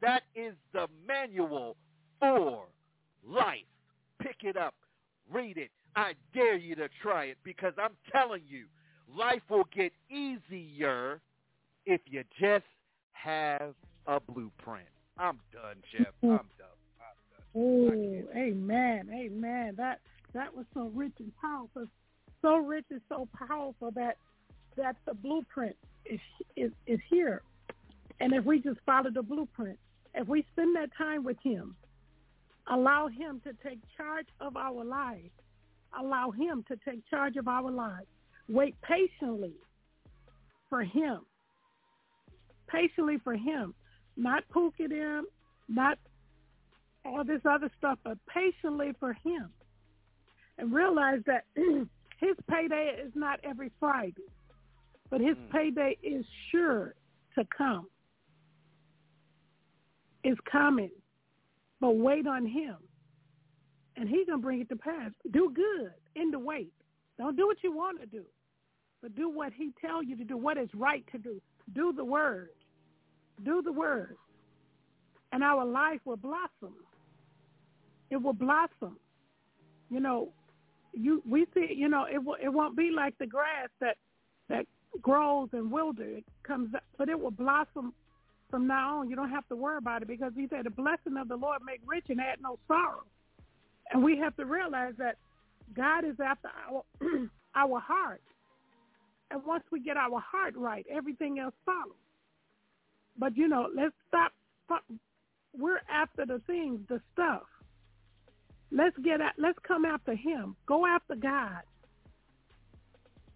That is the manual for life. Pick it up. Read it. I dare you to try it because I'm telling you, life will get easier if you just have a blueprint. I'm done, Jeff. I'm done. Oh, amen, amen. That that was so rich and powerful, so rich and so powerful that that the blueprint is is is here, and if we just follow the blueprint, if we spend that time with Him, allow Him to take charge of our lives, allow Him to take charge of our lives, wait patiently for him. Patiently for him. Not poke at him, not all this other stuff, but patiently for him. And realize that <clears throat> his payday is not every Friday, but his mm. payday is sure to come. Is coming, but wait on him, and he's gonna bring it to pass. Do good in the wait. Don't do what you want to do, but do what he tell you to do. What is right to do. Do the word. Do the word, and our life will blossom. It will blossom. You know, you we see. You know, it will. It won't be like the grass that that grows and wilders. It comes, up, but it will blossom from now on. You don't have to worry about it because he said the blessing of the Lord make rich and add no sorrow. And we have to realize that God is after our <clears throat> our heart. And once we get our heart right, everything else follows. But you know, let's stop. We're after the things, the stuff. Let's get at. Let's come after Him. Go after God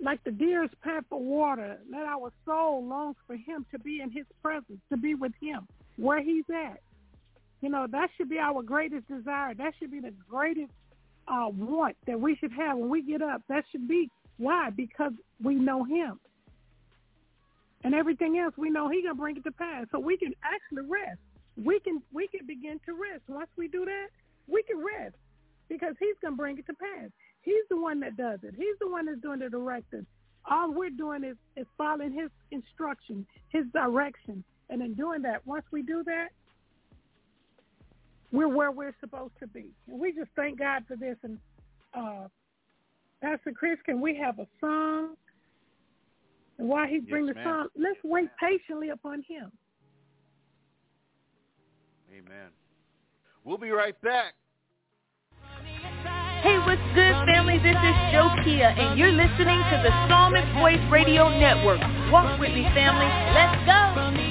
like the deer's pant for water, let our soul longs for him to be in his presence, to be with him, where he's at. You know, that should be our greatest desire. That should be the greatest uh, want that we should have when we get up. That should be why? Because we know him. And everything else we know he's gonna bring it to pass. So we can actually rest. We can we can begin to rest. Once we do that, we can rest because he's gonna bring it to pass. He's the one that does it. He's the one that's doing the directing. All we're doing is, is following his instruction, his direction. And in doing that, once we do that, we're where we're supposed to be. And we just thank God for this. And uh, Pastor Chris, can we have a song? And while he brings the song, let's wait patiently upon him. Amen. We'll be right back. Hey, what's good, family? This is Jokia, and you're listening to the Psalmist Voice Radio Network. Walk with me, family. Let's go.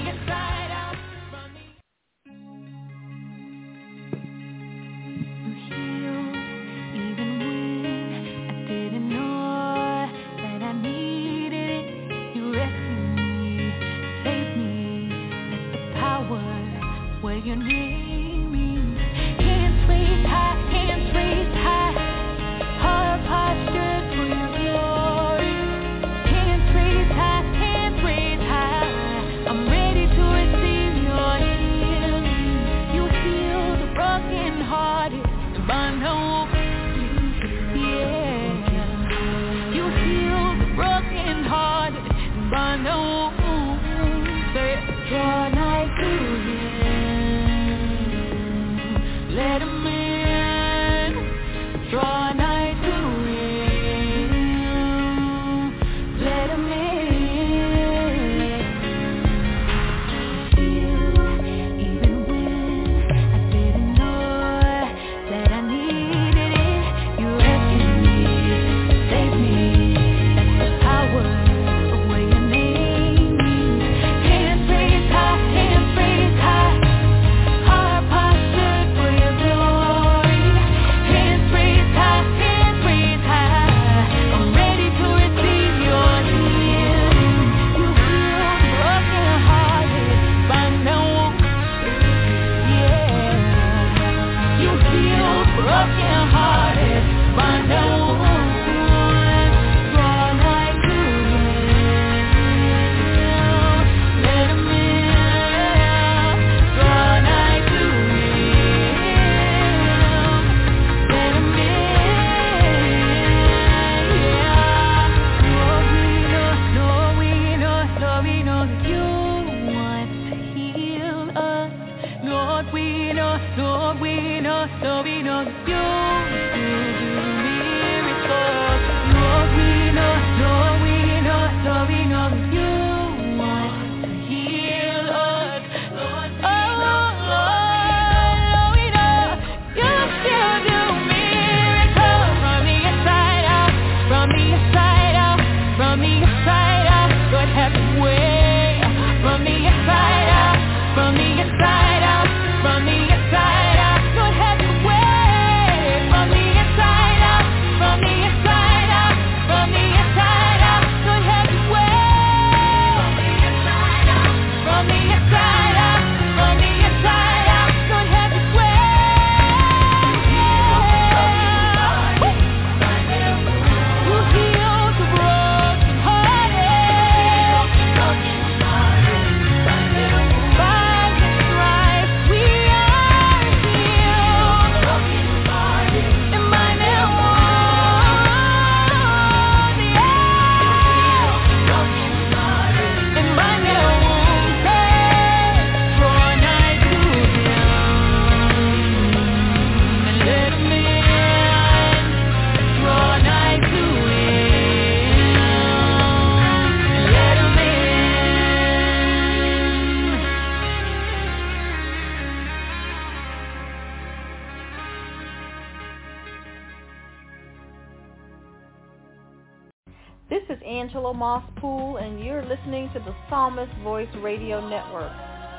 Psalmist Voice Radio Network.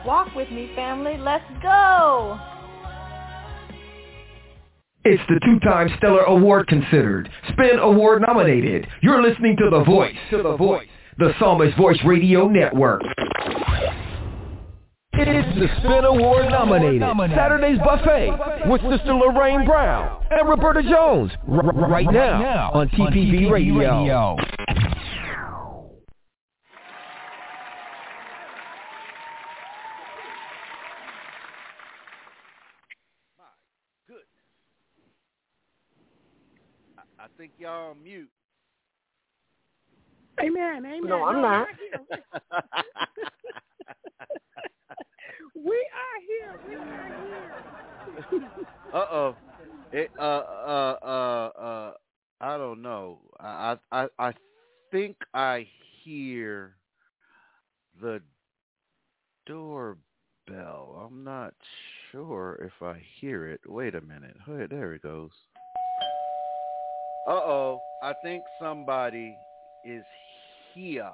Walk with me, family. Let's go! It's the two-time Stellar Award considered, Spin Award nominated. You're listening to The Voice, to The Voice, the Psalmist Voice Radio Network. It's the Spin Award nominated Saturday's Buffet with Sister Lorraine Brown and Roberta Jones r- right now on TPV Radio. Good. I, I think y'all on mute. Amen. Amen. No, I'm not. <laughs> We are here. We are here. Uh-oh. It, uh, uh, uh, uh, I don't know. I, I, I think I hear the doorbell. I'm not sure if I hear it. Wait a minute. Hey, there it goes. Uh-oh. I think somebody is here,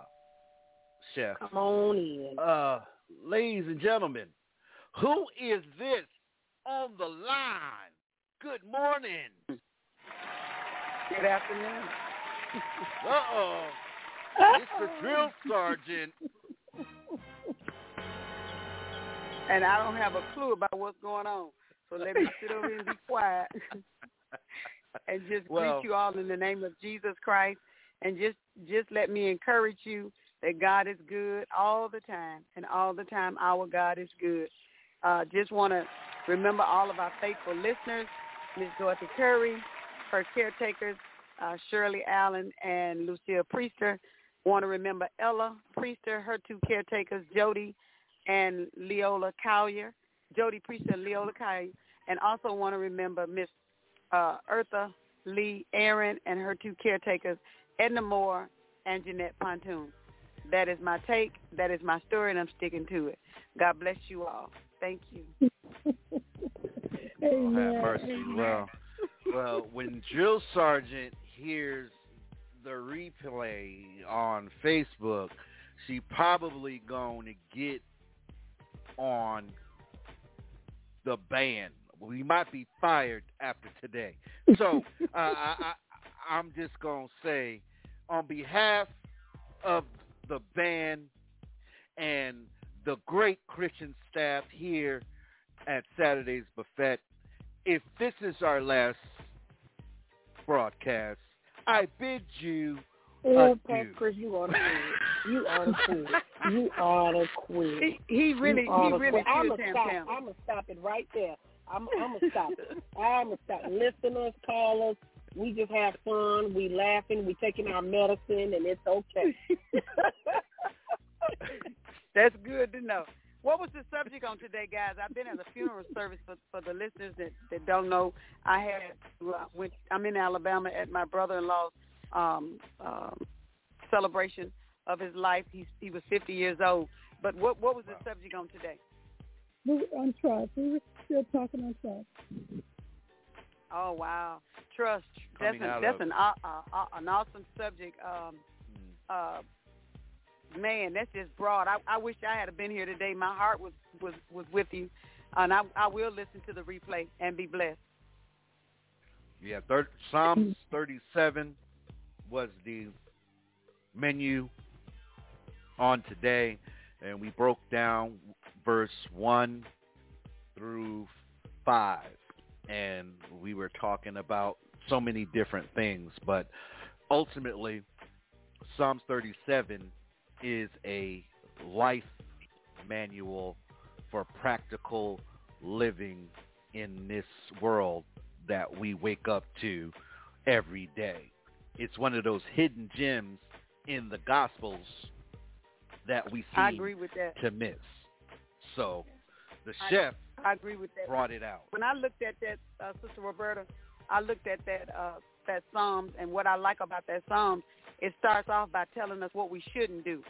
Chef. Come on in. Uh, ladies and gentlemen, who is this on the line? Good morning. Good afternoon. <laughs> Uh-oh. It's the drill sergeant. And I don't have a clue about what's going on. So let me sit over and be quiet. <laughs> and just Well- greet you all in the name of Jesus Christ. And just just let me encourage you that God is good all the time. And all the time our God is good. Uh, just want to remember all of our faithful listeners, Ms. Dorothy Curry, her caretakers, uh, Shirley Allen and Lucille Priester. Want to remember Ella Priester, her two caretakers, Jody and Leola Collier, Jody Priester and Leola Collier. And also want to remember Miss uh, Eartha Lee Aaron and her two caretakers, Edna Moore and Jeanette Pontoon. That is my take. That is my story, and I'm sticking to it. God bless you all. Thank you. <laughs> Oh, have mercy. Well, well, when drill sergeant hears the replay on Facebook, she probably going to get on the ban. We might be fired after today. So <laughs> uh, I, I, I'm just going to say, on behalf of the band and the great Christian staff here at Saturday's Buffet, if this is our last broadcast, I bid you Oh, adieu. Chris, you ought to quit. You ought to quit. You ought to quit. He, he really, he really quit. I'm gonna stop. I'm gonna stop it right there. I'm, I'm gonna stop it. I'm gonna stop. Listeners, callers, we just have fun. We laughing. We taking our medicine, and it's okay. <laughs> That's good to know. What was the subject on today, guys? I've been at a funeral service for for the listeners that that don't know. I had uh, went. I'm in Alabama at my brother-in-law's um, um, celebration of his life. He he was 50 years old. But what what was the subject on today? We were on trust. We were still talking on trust. Oh wow, trust. That's Coming an, that's of- an uh, uh, uh, an awesome subject. Um, uh, man, that's just broad. I, I wish I had been here today. My heart was was was with you, and I I will listen to the replay and be blessed. Yeah, thir- Psalms 37 was the menu on today, and we broke down verse 1 through 5, and we were talking about so many different things, but ultimately, Psalms 37 is a life manual for practical living in this world that we wake up to every day. It's one of those hidden gems in the Gospels that we seem agree with that. to miss. So the chef I agree with that. brought it out. When I looked at that, uh, Sister Roberta, I looked at that uh, that Psalms, and what I like about that Psalms, it starts off by telling us what we shouldn't do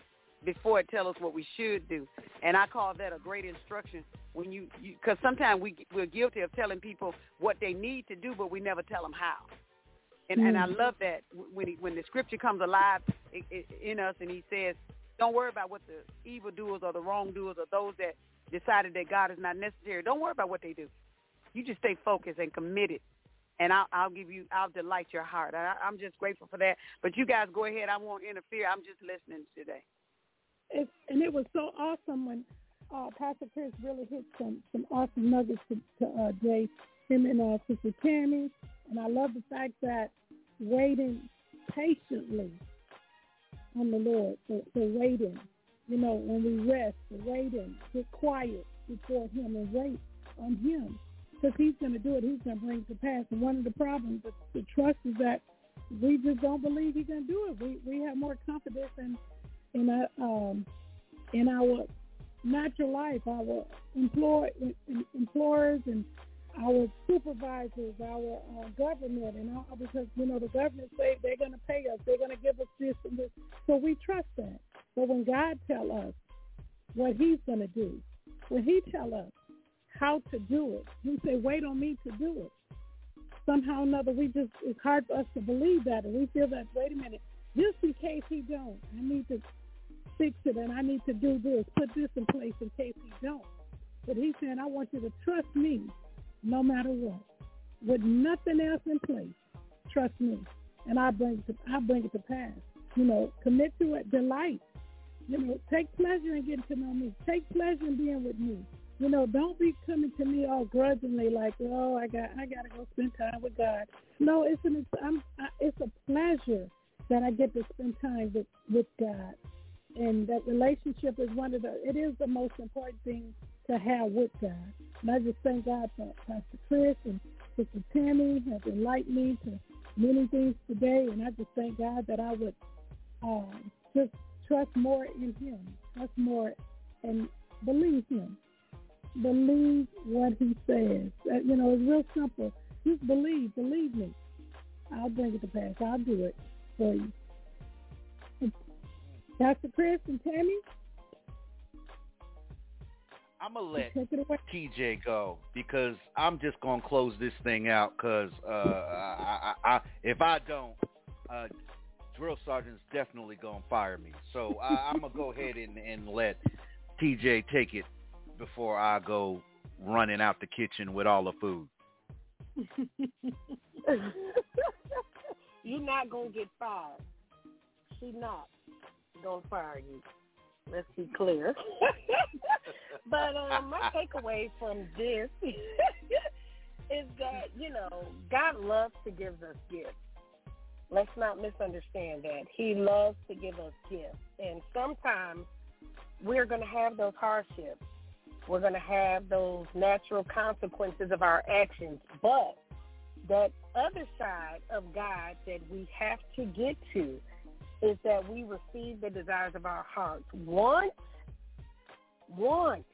before it tells us what we should do, and I call that a great instruction. When you, because sometimes we we're guilty of telling people what they need to do, but we never tell them how. And and I Mm. love that when he, when the scripture comes alive i- i- in us, and he says, "Don't worry about what the evildoers or the wrongdoers or those that decided that God is not necessary. Don't worry about what they do. You just stay focused and committed, and I'll, I'll give you, I'll delight your heart. I, I'm just grateful for that. But you guys go ahead. I won't interfere. I'm just listening today. It, and it was so awesome when uh, Pastor Chris really hit some some awesome nuggets to, to uh, Jay, him and uh, Sister Tammy, and I love the fact that waiting patiently on the Lord, the waiting, you know, when we rest, the waiting, get quiet before Him and wait on Him, because He's going to do it. He's going to bring it to pass. And one of the problems with the trust is that we just don't believe He's going to do it. We we have more confidence in in our um in our natural life, our employ em- employers and our supervisors, our uh, government, and all because you know the government say they're going to pay us, they're going to give us this and this, so we trust that. But when God tell us what He's going to do, when He tell us how to do it, He say, "Wait on me to do it." Somehow or another, we just it's hard for us to believe that, and we feel that. Wait a minute, just in case He don't, I need to fix it, and I need to do this, put this in place in case He don't. But He's saying, "I want you to trust me." no matter what. With nothing else in place, trust me, and I bring I bring it to pass. You know, commit to it, delight. You know, take pleasure in getting to know me. Take pleasure in being with me. You know, don't be coming to me all grudgingly like, oh, I got I got to go spend time with God. No, it's an I'm, I, it's a pleasure that I get to spend time with with God, and that relationship is one of the it is the most important thing to have with God. And I just thank God for Pastor Chris and Sister Tammy have enlightened me to many things today. And I just thank God that I would um, just trust more in him, trust more and believe him. Believe what he says. Uh, you know, it's real simple. Just believe. Believe me. I'll bring it to pass. I'll do it for you. Pastor Chris and Tammy, I'm let take it away. TJ go because I'm just gonna close this thing out because uh, I, I, I, if I don't, uh, drill sergeant's definitely gonna fire me. So I, I'm gonna go ahead and, and let TJ take it before I go running out the kitchen with all the food. <laughs> You're not gonna get fired. She not gonna fire you. Let's be clear. <laughs> but um, my takeaway from this <laughs> is that you know God loves to give us gifts. Let's not misunderstand that. He loves to give us gifts, and sometimes we're going to have those hardships. We're going to have those natural consequences of our actions, but that other side of God that we have to get to is that we receive the desires of our hearts. Once, once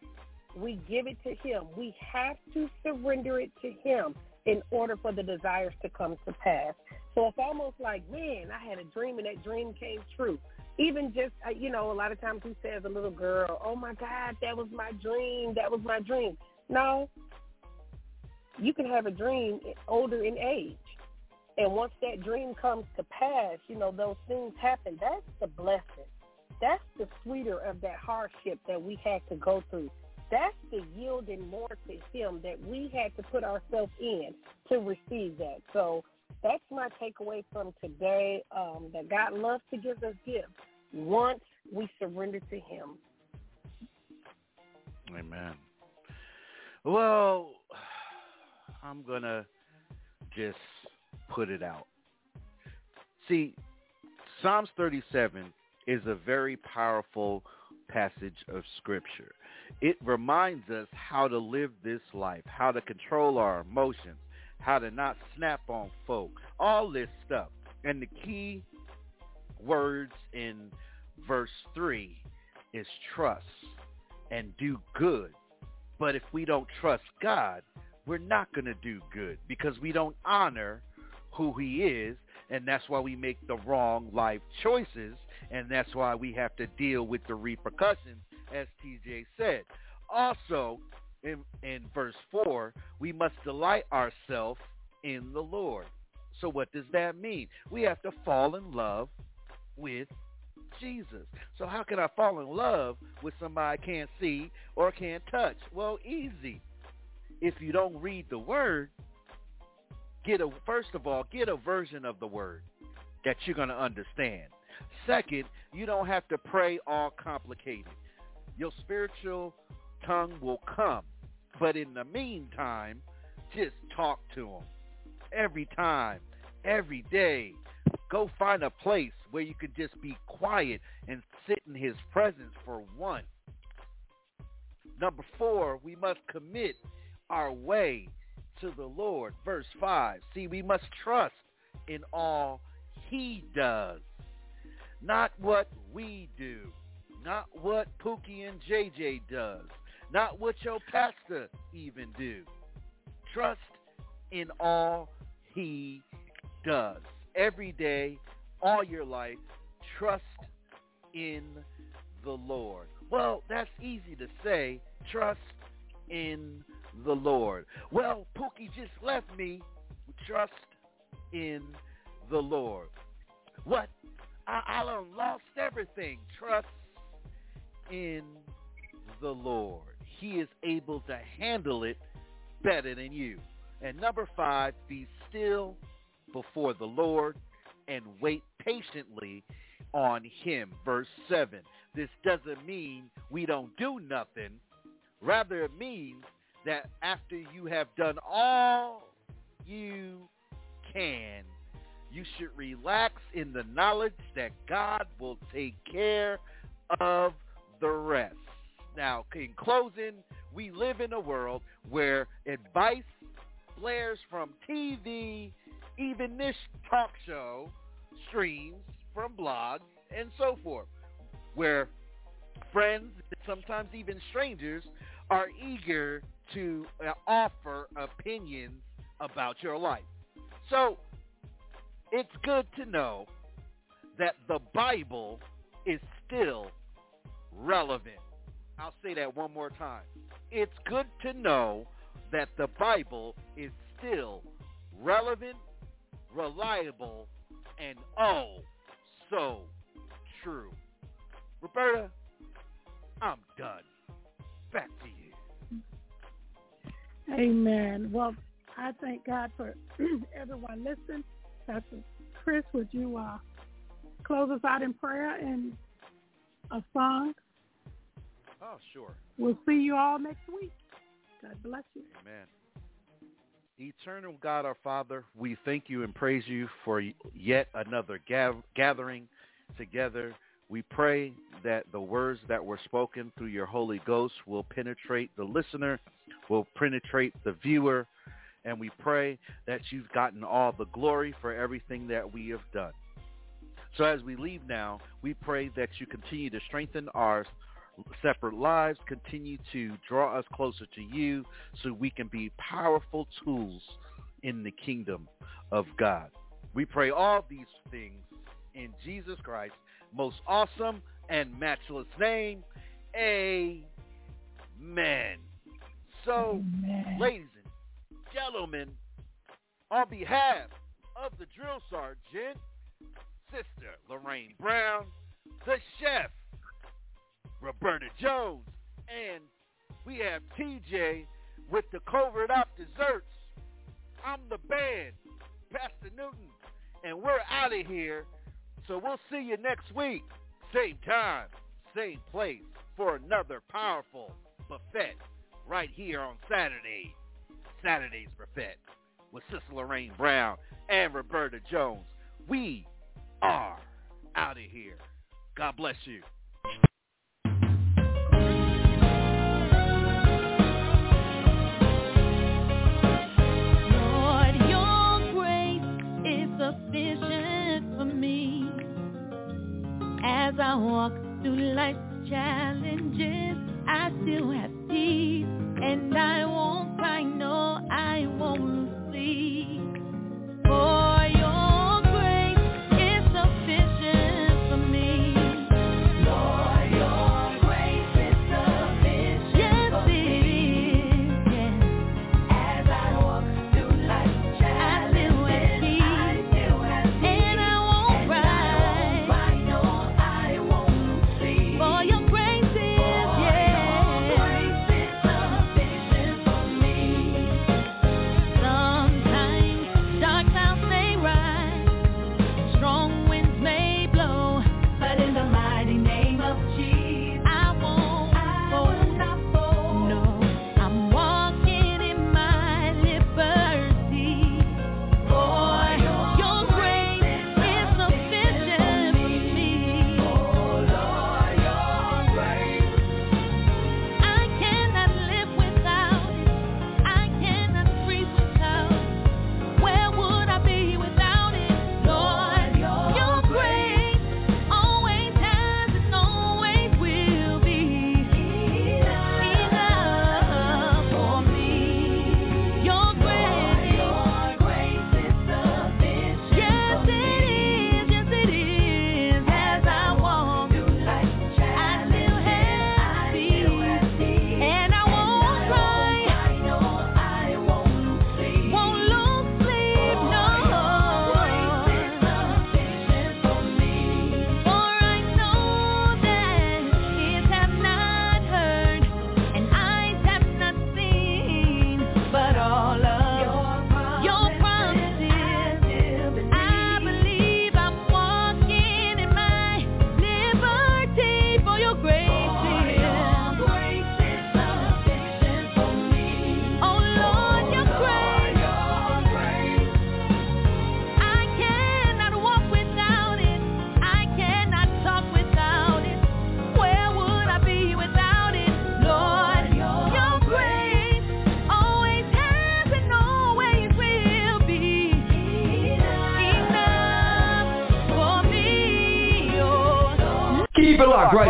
we give it to him, we have to surrender it to him in order for the desires to come to pass. So it's almost like, man, I had a dream and that dream came true. Even just, uh, you know, a lot of times we say as a little girl, oh my God, that was my dream, that was my dream. No, you can have a dream older in age. And once that dream comes to pass, you know, those things happen. That's the blessing. That's the sweeter of that hardship that we had to go through. That's the yielding more to him that we had to put ourselves in to receive that. So that's my takeaway from today, um, that God loves to give us gifts once we surrender to him. Amen. Well, I'm going to just put it out. See, Psalms 37 is a very powerful passage of Scripture. It reminds us how to live this life, how to control our emotions, how to not snap on folk, all this stuff. And the key words in verse 3 is trust and do good. But if we don't trust God, we're not going to do good because we don't honor who he is, and that's why we make the wrong life choices, and that's why we have to deal with the repercussions, as TJ said. Also, in, in verse 4, we must delight ourselves in the Lord. So what does that mean? We have to fall in love with Jesus. So how can I fall in love with somebody I can't see or can't touch? Well, easy. If you don't read the word, get a first of all, get a version of the word that you're going to understand. Second, you don't have to pray all complicated. Your spiritual tongue will come. But in the meantime, just talk to him. Every time, every day, go find a place where you can just be quiet and sit in his presence for one. Number four, we must commit our way to the Lord. Verse 5. See, we must trust in all he does, not what we do, not what Pookie and JJ does, not what your pastor even do. Trust in all he does. Every day, all your life, trust in the Lord. Well, that's easy to say. Trust in the Lord. Well, Pookie just left me. Trust in the Lord. What? I, I lost everything. Trust in the Lord. He is able to handle it better than you. And number five, be still before the Lord and wait patiently on him. Verse 7. This doesn't mean we don't do nothing. Rather, it means that after you have done all you can, you should relax in the knowledge that God will take care of the rest. Now, in closing, we live in a world where advice blares from TV, even this talk show streams from blogs and so forth, where friends, sometimes even strangers, are eager to uh, offer opinions about your life. So it's good to know that the Bible is still relevant. I'll say that one more time. It's good to know that the Bible is still relevant, reliable, and oh, so true. Roberta, I'm done. Back to you. Amen. Well, I thank God for <clears throat> everyone listening. Pastor Chris, would you uh, close us out in prayer and a song? Oh, sure. We'll see you all next week. God bless you. Amen. Eternal God, our Father, we thank you and praise you for yet another gathering together. We pray that the words that were spoken through your Holy Ghost will penetrate the listener, will penetrate the viewer, and we pray that you've gotten all the glory for everything that we have done. So as we leave now, we pray that you continue to strengthen our separate lives, continue to draw us closer to you so we can be powerful tools in the kingdom of God. We pray all these things in Jesus Christ's most awesome and matchless name. Amen. So, Amen. ladies and gentlemen, on behalf of the drill sergeant, Sister Lorraine Brown, the chef, Roberta Jones, and we have TJ with the covert op desserts. I'm the band, Pastor Newton, and we're out of here. So we'll see you next week, same time, same place, for another powerful buffet right here on Saturday. Saturday's buffet with Sister Lorraine Brown and Roberta Jones. We are out of here. God bless you. As I walk through life's challenges. I still have peace, and I won't cry. No, I won't sleep. For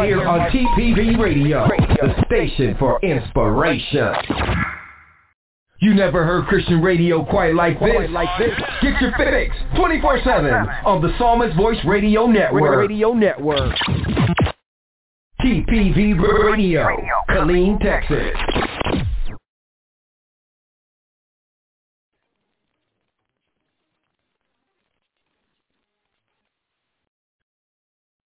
right here on TPV Radio, the station for inspiration. You never heard Christian radio quite like this. Get your fix 24-7 on the Psalmist Voice Radio Network. Radio Network. TPV Radio, Killeen, Texas.